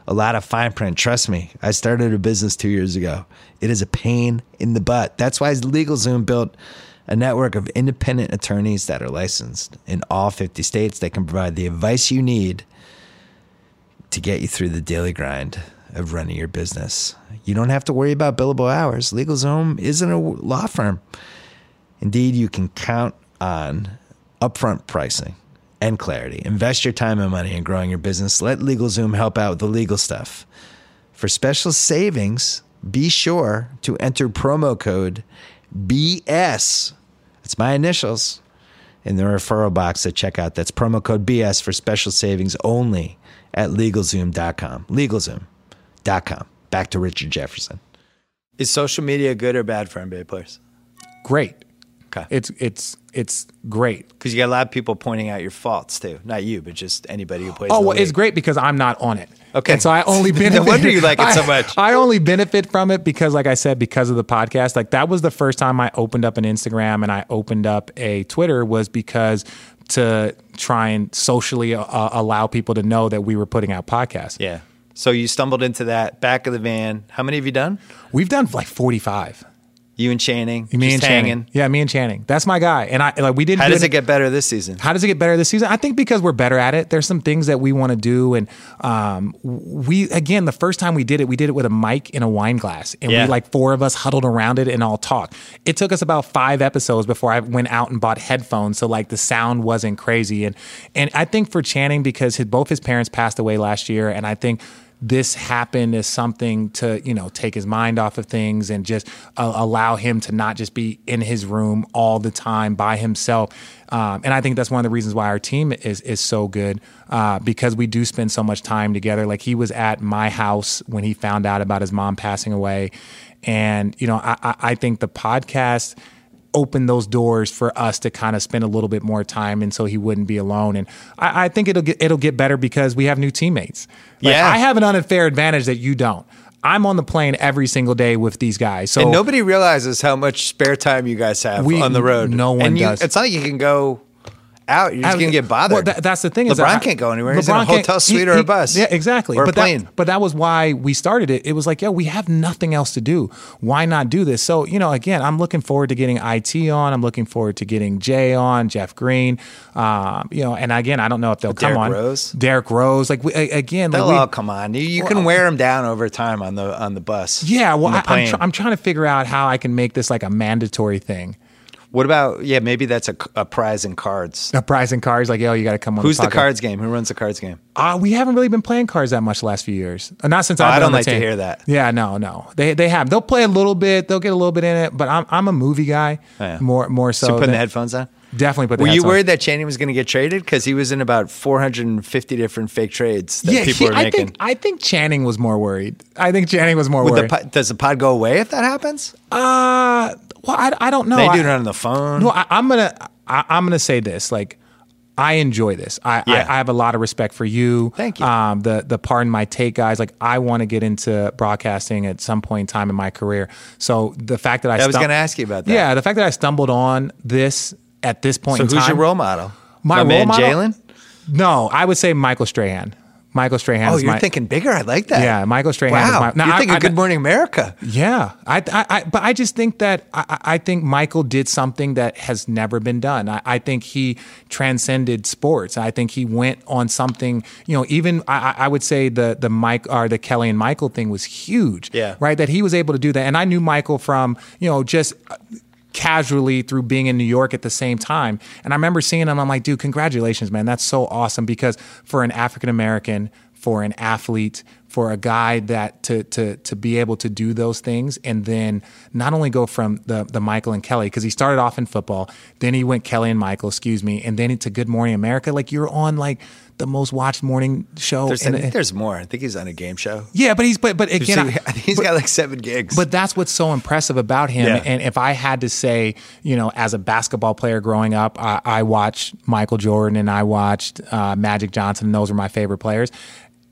a lot of fine print. Trust me, I started a business two years ago. It is a pain in the butt. That's why LegalZoom built a network of independent attorneys that are licensed in all 50 states that can provide the advice you need to get you through the daily grind of running your business. You don't have to worry about billable hours. LegalZoom isn't a law firm. Indeed, you can count on upfront pricing and clarity. Invest your time and money in growing your business. Let LegalZoom help out with the legal stuff. For special savings, be sure to enter promo code BS. It's my initials in the referral box at checkout. That's promo code BS for special savings only at LegalZoom.com. LegalZoom.com. Back to Richard Jefferson. Is social media good or bad for NBA players? Great. Okay. It's it's it's great. Because you got a lot of people pointing out your faults too. Not you, but just anybody who plays. Oh well, it's great because I'm not on it. Okay. and so I only No benefit. wonder you like it so I- much. I only benefit from it because, like I said, because of the podcast. Like that was the first time I opened up an Instagram and I opened up a Twitter was because to try and socially uh, allow people to know that we were putting out podcasts. Yeah. So you stumbled into that back of the van. How many have you done? We've done like 45. You and Channing. Me and Channing. hanging. Yeah, me and Channing. That's my guy. And I like we didn't. How do does it get better this season? How does it get better this season? I think because we're better at it. There's some things that we want to do, and um, we again the first time we did it, we did it with a mic in a wine glass, and Yeah. we like four of us huddled around it and all talked. It took us about five episodes before I went out and bought headphones, so like the sound wasn't crazy. And and I think for Channing because his both his parents passed away last year, and I think this happened as something to you know take his mind off of things and just uh, allow him to not just be in his room all the time by himself. Um, and I think that's one of the reasons why our team is is so good uh, because we do spend so much time together. Like he was at my house when he found out about his mom passing away, and you know I, I think the podcast opened those doors for us to kind of spend a little bit more time and so he wouldn't be alone. And I, I think it'll get it'll get better because we have new teammates. Like, Yeah. I have an unfair advantage that you don't. I'm on the plane every single day with these guys. So And nobody realizes how much spare time you guys have We- on the road. no one and you, does. It's not like you can go out. You're just going to get bothered. Well, that- that's the thing. is LeBron that I- can't go anywhere. He's in a hotel suite he- or a bus. Yeah, exactly. Or a but plane. That, but that was why we started it. It was like, yeah, we have nothing else to do. Why not do this? So, you know, again, I'm looking forward to getting IT on. I'm looking forward to getting Jay on, Jeff Green. Um, you know, and again, I don't know if they'll come Derrick on. Rose? Derrick Rose. Like we, again, like They'll we, all come on. You, you can wear them down over time on the on the bus. yeah. Well, I, I'm, tr- I'm trying to figure out how I can make this like a mandatory thing. What about yeah? Maybe that's a, a prize in cards. A prize in cards, like, yo, you got to come on. Who's the podcast. cards game? Who runs the cards game? Uh, we haven't really been playing cards that much the last few years. Uh, Not since Oh, I've I don't on the like to hear that. Yeah, no, no. They they have. They'll play a little bit. They'll get a little bit in it. But I'm I'm a movie guy. Oh, yeah. More more so. So putting than- the headphones on. Definitely put. The Were you on. worried that Channing was going to get traded because he was in about 450 different fake trades that Yeah, people he- were I making? think I think Channing was more worried. I think Channing was more Would the worried. pod, does the pod go away if that happens? uh, well, I, I don't know. They do it on the phone. No, I, I'm gonna I, I'm gonna say this. Like, I enjoy this. I, Yeah. I I have a lot of respect for you. Thank you. Um, the the pardon my take guys. Like, I want to get into broadcasting at some point in time in my career. So the fact that I I was going to ask you about that. yeah, the fact that I stumbled on this at this point So in who's your role model? My My, role man model? Jalen. No, I would say Michael Strahan. Michael Strahan. Oh, you're my, thinking bigger. I like that. Yeah, Michael Strahan is Wow, my- Now, you're I- thinking I- Good Morning America. Yeah, I, I, I, but I just think that I, I I think Michael did something that has never been done. I, I think he transcended sports. I think he went on something. You know, even I, I I would say the the Mike or the Kelly and Michael thing was huge. Yeah. right. That he was able to do that, and I knew Michael from you know just. Casually through being in New York at the same time. And I remember seeing him, I'm like, dude, congratulations, man. That's so awesome because for an African American, for an athlete, for a guy that to to to be able to do those things and then not only go from the the Michael and Kelly because he started off in football, then he went Kelly and Michael, excuse me, and then into Good Morning America. Like you're on like the most watched morning show. There's, and- I think there's more. I think he's on a game show. yeah, but he's but but again, I- I think he's got like seven gigs. but that's what's so impressive about him. Yeah. And if I had to say, you know, as a basketball player growing up, I, I watched Michael Jordan and I watched uh, Magic Johnson, and those were my favorite players.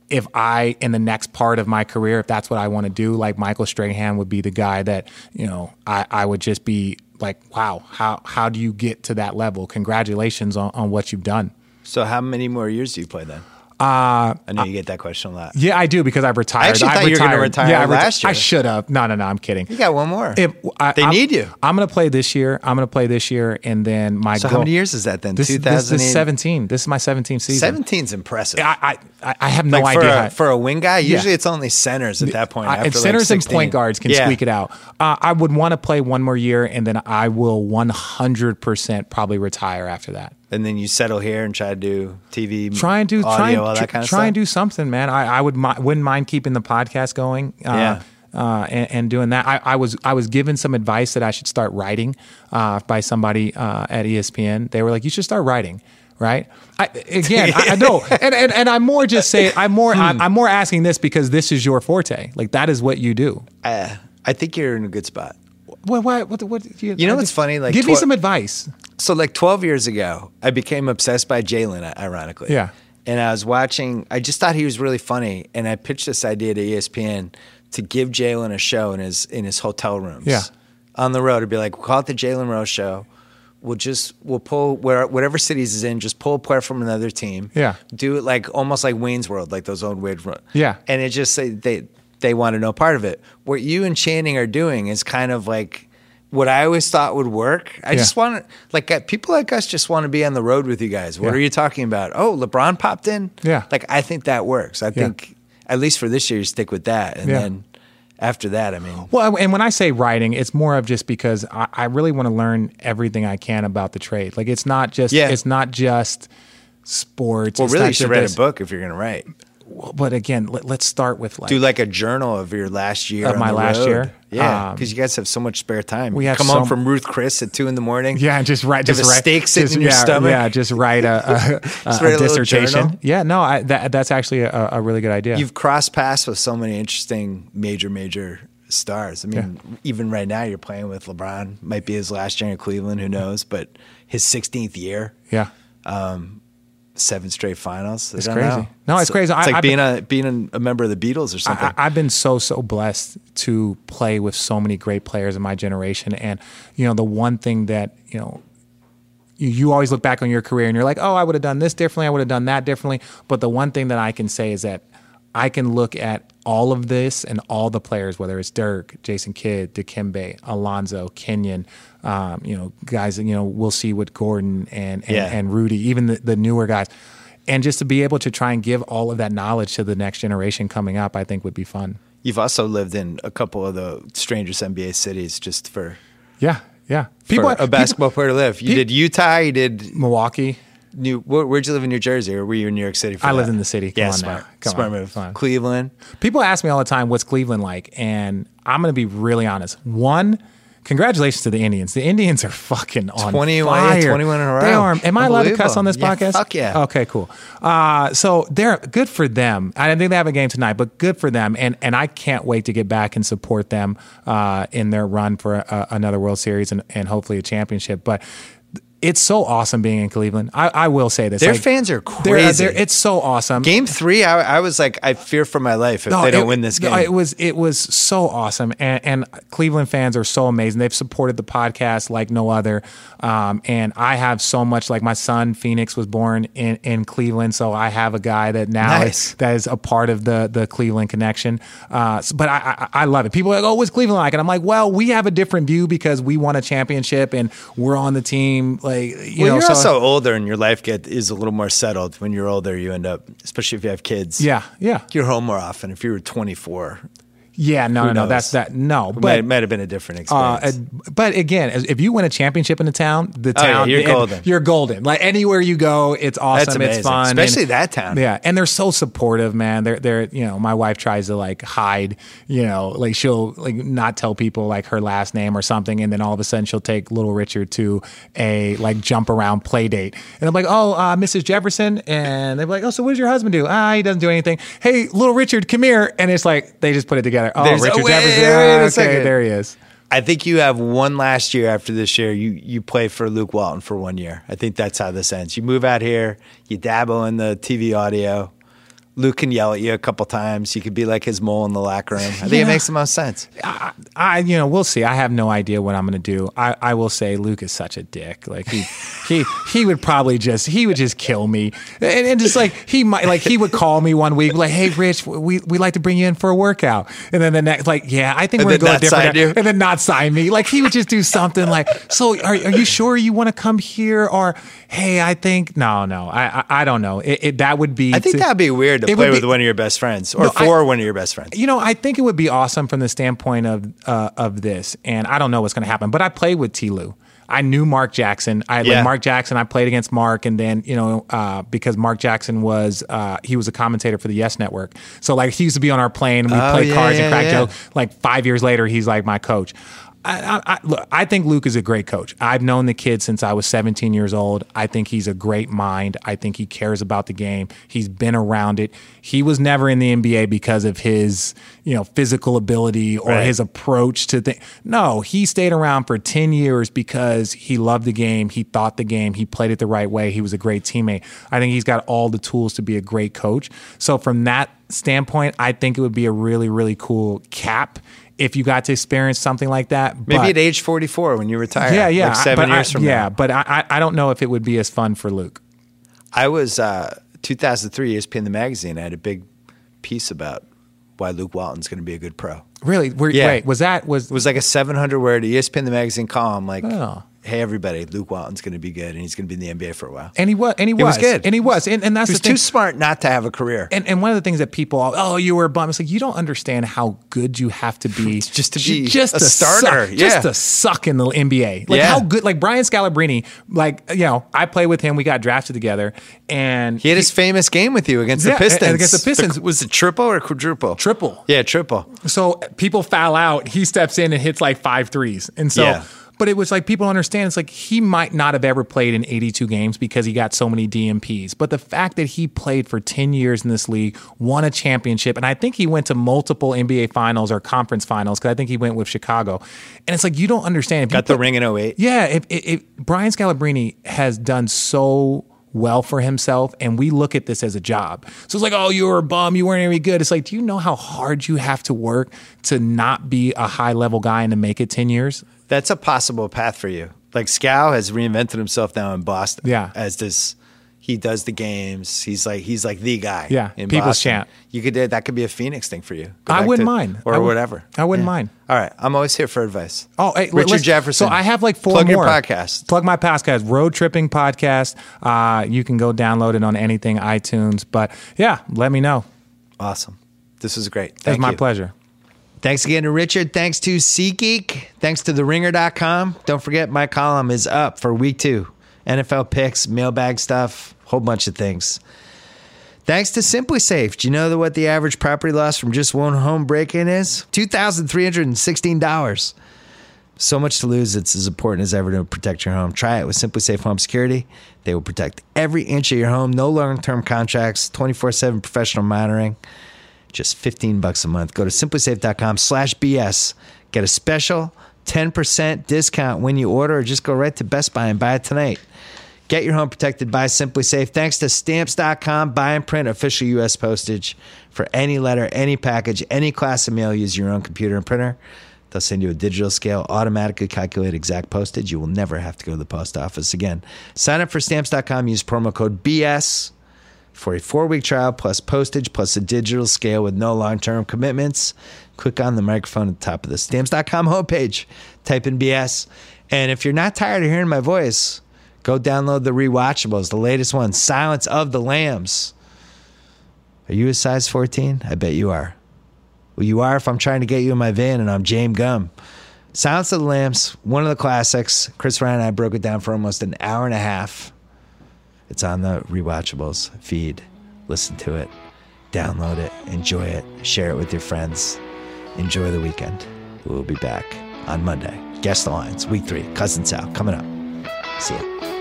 If I, in the next part of my career, if that's what I want to do, like Michael Strahan would be the guy that, you know, I, I would just be like, wow, how, how do you get to that level? Congratulations on, on what you've done. So how many more years do you play then? Uh, I know you get that question a lot. Yeah, I do because I've retired. I actually thought you were gonna retire yeah, I reti- last year. I should have. No, no, no. I'm kidding. You got one more. If I, They I'm- need you. I'm going to play this year. I'm going to play this year, and then my so goal. how many years is that then? This, this, this is 17. This is my 17th season. 17's impressive. I, I I have no like for idea. a, for a wing guy, Yeah. usually it's only centers at that point. I- and like centers and point guards can Yeah. squeak it out. Uh, I would want to play one more year, and then I will 100% probably retire after that. And then you settle here and try to do TV, Try and do audio, try and, all that kind of try stuff. and do something, man. I, I would mi- wouldn't mind keeping the podcast going. Uh, Yeah. Uh, and, and doing that, I, I was I was given some advice that I should start writing uh, by somebody uh, at ESPN. They were like, "You should start writing." Right? I, again, I, I know, and, and and I'm more just saying, I'm more I'm, I'm more asking this because this is your forte. Like that is what you do. Uh, I think you're in a good spot. What what what? what you, You know what's funny? Like give me some advice. So like 12 years ago, I became obsessed by Jalen, ironically. Yeah. And I was watching, I just thought he was really funny. And I pitched this idea to ESPN to give Jalen a show in his in his hotel rooms. Yeah. On the road. It'd be like, we'll call it the Jalen Rose show. We'll just we'll pull where whatever cities is in, just pull a player from another team. Yeah. Do it like almost like Wayne's World, like those old Wade World. Yeah. And it just say they they want to know part of it. What you and Channing are doing is kind of like what I always thought would work. I Yeah. just want to like uh, people like us just want to be on the road with you guys. What Yeah. are you talking about? Oh, LeBron popped in. Yeah. Like I think that works. I think at least for this year, you stick with that, and Yeah. then after that, I mean, Well, and when I say writing, it's more of just because I, I really want to learn everything I can about the trade. Like it's not just Yeah. it's not just sports. well, really, you should this. a book if you're going to write. But again, let, us start with like do like a journal of your last year Of my last road. year? Yeah, Um, because you guys have so much spare time. we have come home m- from Ruth Chris at two in the morning. Yeah, just write, just write, steak sitting just, in your yeah, stomach? Yeah, just write a, a, write a a dissertation. Yeah, no, I, that, that's actually a, a really good idea. You've crossed paths with so many interesting major, major stars. I mean, even right now, you're playing with LeBron. Might be his last year in Cleveland. Who knows? But his 16th year, yeah, seven straight finals. It's crazy. know. No, it's crazy. It's I- like I've being a being a, member of the Beatles or something. I, I've been so so blessed to play with so many great players in my generation, and you know the one thing that you know. You, you always look back on your career and you're like, oh, I would have done this differently. I would have done that differently. But the one thing that I can say is that I can look at all of this and all the players, whether it's Dirk, Jason Kidd, Dikembe, Alonzo, Kenyon, um, you know, guys, you know, we'll see with Gordon and and, Yeah. and Rudy, even the, the newer guys. And just to be able to try and give all of that knowledge to the next generation coming up, I think would be fun. You've also lived in a couple of the strangest NBA cities just for, Yeah, yeah. for a basketball player to live. You pe- did Utah. You did Milwaukee. New. Where, where'd you live in New Jersey, or were you in New York City? For I that? lived in the city. Come yeah, on smart. Come smart on. move. Come on. Cleveland. People ask me all the time, "What's Cleveland like?" And I'm going to be really honest. One, congratulations to the Indians. The Indians are fucking on 21 fire. 21 in a row. They are. Am I allowed to cuss on this. Yeah, podcast? fuck yeah. Okay, cool. Uh, so they're good for them. I didn't think they have a game tonight, but good for them. And and I can't wait to get back and support them uh, in their run for a, another World Series and, and hopefully a championship. But it's so awesome being in Cleveland. I, I will say this. Their Like, fans are they're- crazy. they're- it's so awesome. Game three, I, I was like, I fear for my life if they don't it- win this no, game. it was it was so awesome, and, and Cleveland fans are so amazing. They've supported the podcast like no other, um, and I have so much. Like my son Phoenix was born in, in Cleveland, so I have a guy that now Nice. is, that is a part of the the Cleveland connection. Uh, so- but I, I I love it. People are like, oh, what's Cleveland like? And I'm like, well, we have a different view because we won a championship and we're on the team. Like you well, know, you're so- also older, and your life get is a little more settled. When you're older, you end up, especially if you have kids. yeah, yeah, you're home more often. If you were 24, yeah. No, Who no, no. knows? That's that. No, it but might, might have been a different Uh, experience. uh, but again, as- if you win a championship in the town, the Oh, yeah, town, you're and golden. You're golden. Like anywhere you go, it's awesome. That's amazing. It's fun, Especially and- that town. Yeah, and they're so supportive, man. They're they're you know, my wife tries to like hide, you know, like she'll like not tell people like her last name or something, and then all of a sudden she'll take little Richard to a like jump around play date, and I'm like, oh, uh, Mrs. Jefferson, and they're like, oh, so what does your husband do? Ah, he doesn't do anything. Hey, little Richard, come here, and it's like they just put it together. Oh, There's- Richard wait, Jefferson. Ah, okay, second. there he is. I think you have one last year after this year. You you play for Luke Walton for one year. I think that's how this ends. You move out here, you dabble in the TV audio. Luke can yell at you a couple times. You could be like his mole in the locker room. I think Yeah. it makes the most sense. I, I, you know, we'll see. I have no idea what I'm going to do. I, I will say Luke is such a dick. Like he, he, he would probably just, he would just kill me. And, and just like, he might, like he would call me one week, like, Hey, Rich, we, we like to bring you in for a workout. And then the next, like, yeah, I think And we're going to go a different. you? And then not sign me. Like he would just do something like, so are, are you sure you want to come here? Or, Hey, I think, no, no, I, I, I don't know. It, it, that would be, I think to- that'd be weird to it play with be- one of your best friends or No, I- for one of your best friends. you know, I think it would be awesome from the standpoint of uh, of this, and I don't know what's going to happen. But I played with T. Lue. I knew Mark Jackson. I Yeah. like Mark Jackson. I played against Mark, and then you know uh, because Mark Jackson was uh, he was a commentator for the Yes Network. So like he used to be on our plane, and we Oh, played yeah, cards yeah, and crack yeah. jokes. Like five years later, he's like my coach. I, I, I, look, I think Luke is a great coach. I've known the kid since I was 17 years old. I think he's a great mind. I think he cares about the game. He's been around it. He was never in the NBA because of his, you know, physical ability or Right. his approach to things. No, he stayed around for 10 years because he loved the game. He thought the game. He played it the right way. He was a great teammate. I think he's got all the tools to be a great coach. So from that standpoint, I think it would be a really, really cool cap if you got to experience something like that. Maybe But- at age 44 when you retire. yeah, yeah, Like seven but I- years from yeah, now. but I, I I don't know if it would be as fun for Luke. I was uh, 2003 ESPN the magazine. I had a big piece about why Luke Walton's going to be a good pro. Really? Were, Yeah. Wait, was that was It was like a 700 word ESPN the magazine column. Like, Oh. Hey, everybody, Luke Walton's going to be good and he's going to be in the NBA for a while. And he was, and he, He was was, good. and he was, and, and that's He was the thing. too smart not to have a career. And, and one of the things that people, oh, you were a bum. It's like you don't understand how good you have to be Just to be just a to starter, suck, yeah. just to suck in the NBA. Like Yeah. how good, like Brian Scalabrine. Like you know, I played with him. We got drafted together, and he had his famous game with you against Yeah, the Pistons. against the Pistons. was it triple or quadruple? Triple. Yeah, triple. So people foul out. He steps in and hits like five threes. And so. But it was like people understand it's like he might not have ever played in 82 games because he got so many DNPs. But the fact that he played for 10 years in this league, won a championship, and I think he went to multiple NBA finals or conference finals because I think he went with Chicago. And it's like you don't understand. If you Got the put- ring in 08. yeah, if, if, if Brian Scalabrine has done so well for himself, and we look at this as a job. So it's like, oh, you were a bum, you weren't any good. It's like, do you know how hard you have to work to not be a high level guy and to make it ten years? That's a possible path for you. Like Scal has reinvented himself now in Boston. Yeah. As this he does the games. He's like he's like the guy. Yeah, In people's Boston. champ. You could that could be a Phoenix thing for you. Go I wouldn't to- mind. Or I would- whatever. I wouldn't mind. All right. I'm always here for advice. Oh, hey, Richard Jefferson. So I have like four Plug more. your podcast. Plug my podcast, Road Tripping Podcast. Uh, you can go download it on anything iTunes. But yeah, let me know. Awesome. This is great. It was my you. pleasure. Thanks again to Richard. Thanks to SeatGeek. Thanks to TheRinger.com. Don't forget, my column is up for week two. NFL picks, mailbag stuff, whole bunch of things. Thanks to SimpliSafe. Do you know what the average property loss from just one home is? Hundred and sixteen dollars. So much to lose. It's as important as ever to protect your home. Try it with SimpliSafe Home Security. They will protect every inch of your home. No long-term contracts. Twenty four seven professional monitoring just 15 bucks a month. Go to simplisafe.com slash BS. Get a special 10% discount when you order or just go right to Best Buy and buy it tonight. Get your home protected by SimpliSafe. Thanks to stamps.com. Buy and print official U.S. postage for any letter, any package, any class of mail. Use your own computer and printer. They'll send you a digital scale, automatically calculate exact postage. You will never have to go to the post office again. Sign up for stamps.com. Use promo code BS for a four week trial plus postage plus a digital scale with no long term commitments. Click on the microphone at the top of the stamps.com homepage, type in BS. And if you're not tired of hearing my voice, go download the rewatchables, the latest one, Silence of the Lambs. Are you a size 14? I bet you are. Well, you are if I'm trying to get you in my van and I'm James Gumb. Silence of the Lambs, one of the classics. Chris Ryan and I broke it down for almost an hour and a half. It's on the rewatchables feed. Listen to it, download it, enjoy it, share it with your friends. Enjoy the weekend. We'll be back on Monday. Guess the Lines, week three, Cousin Sal, coming up. See ya.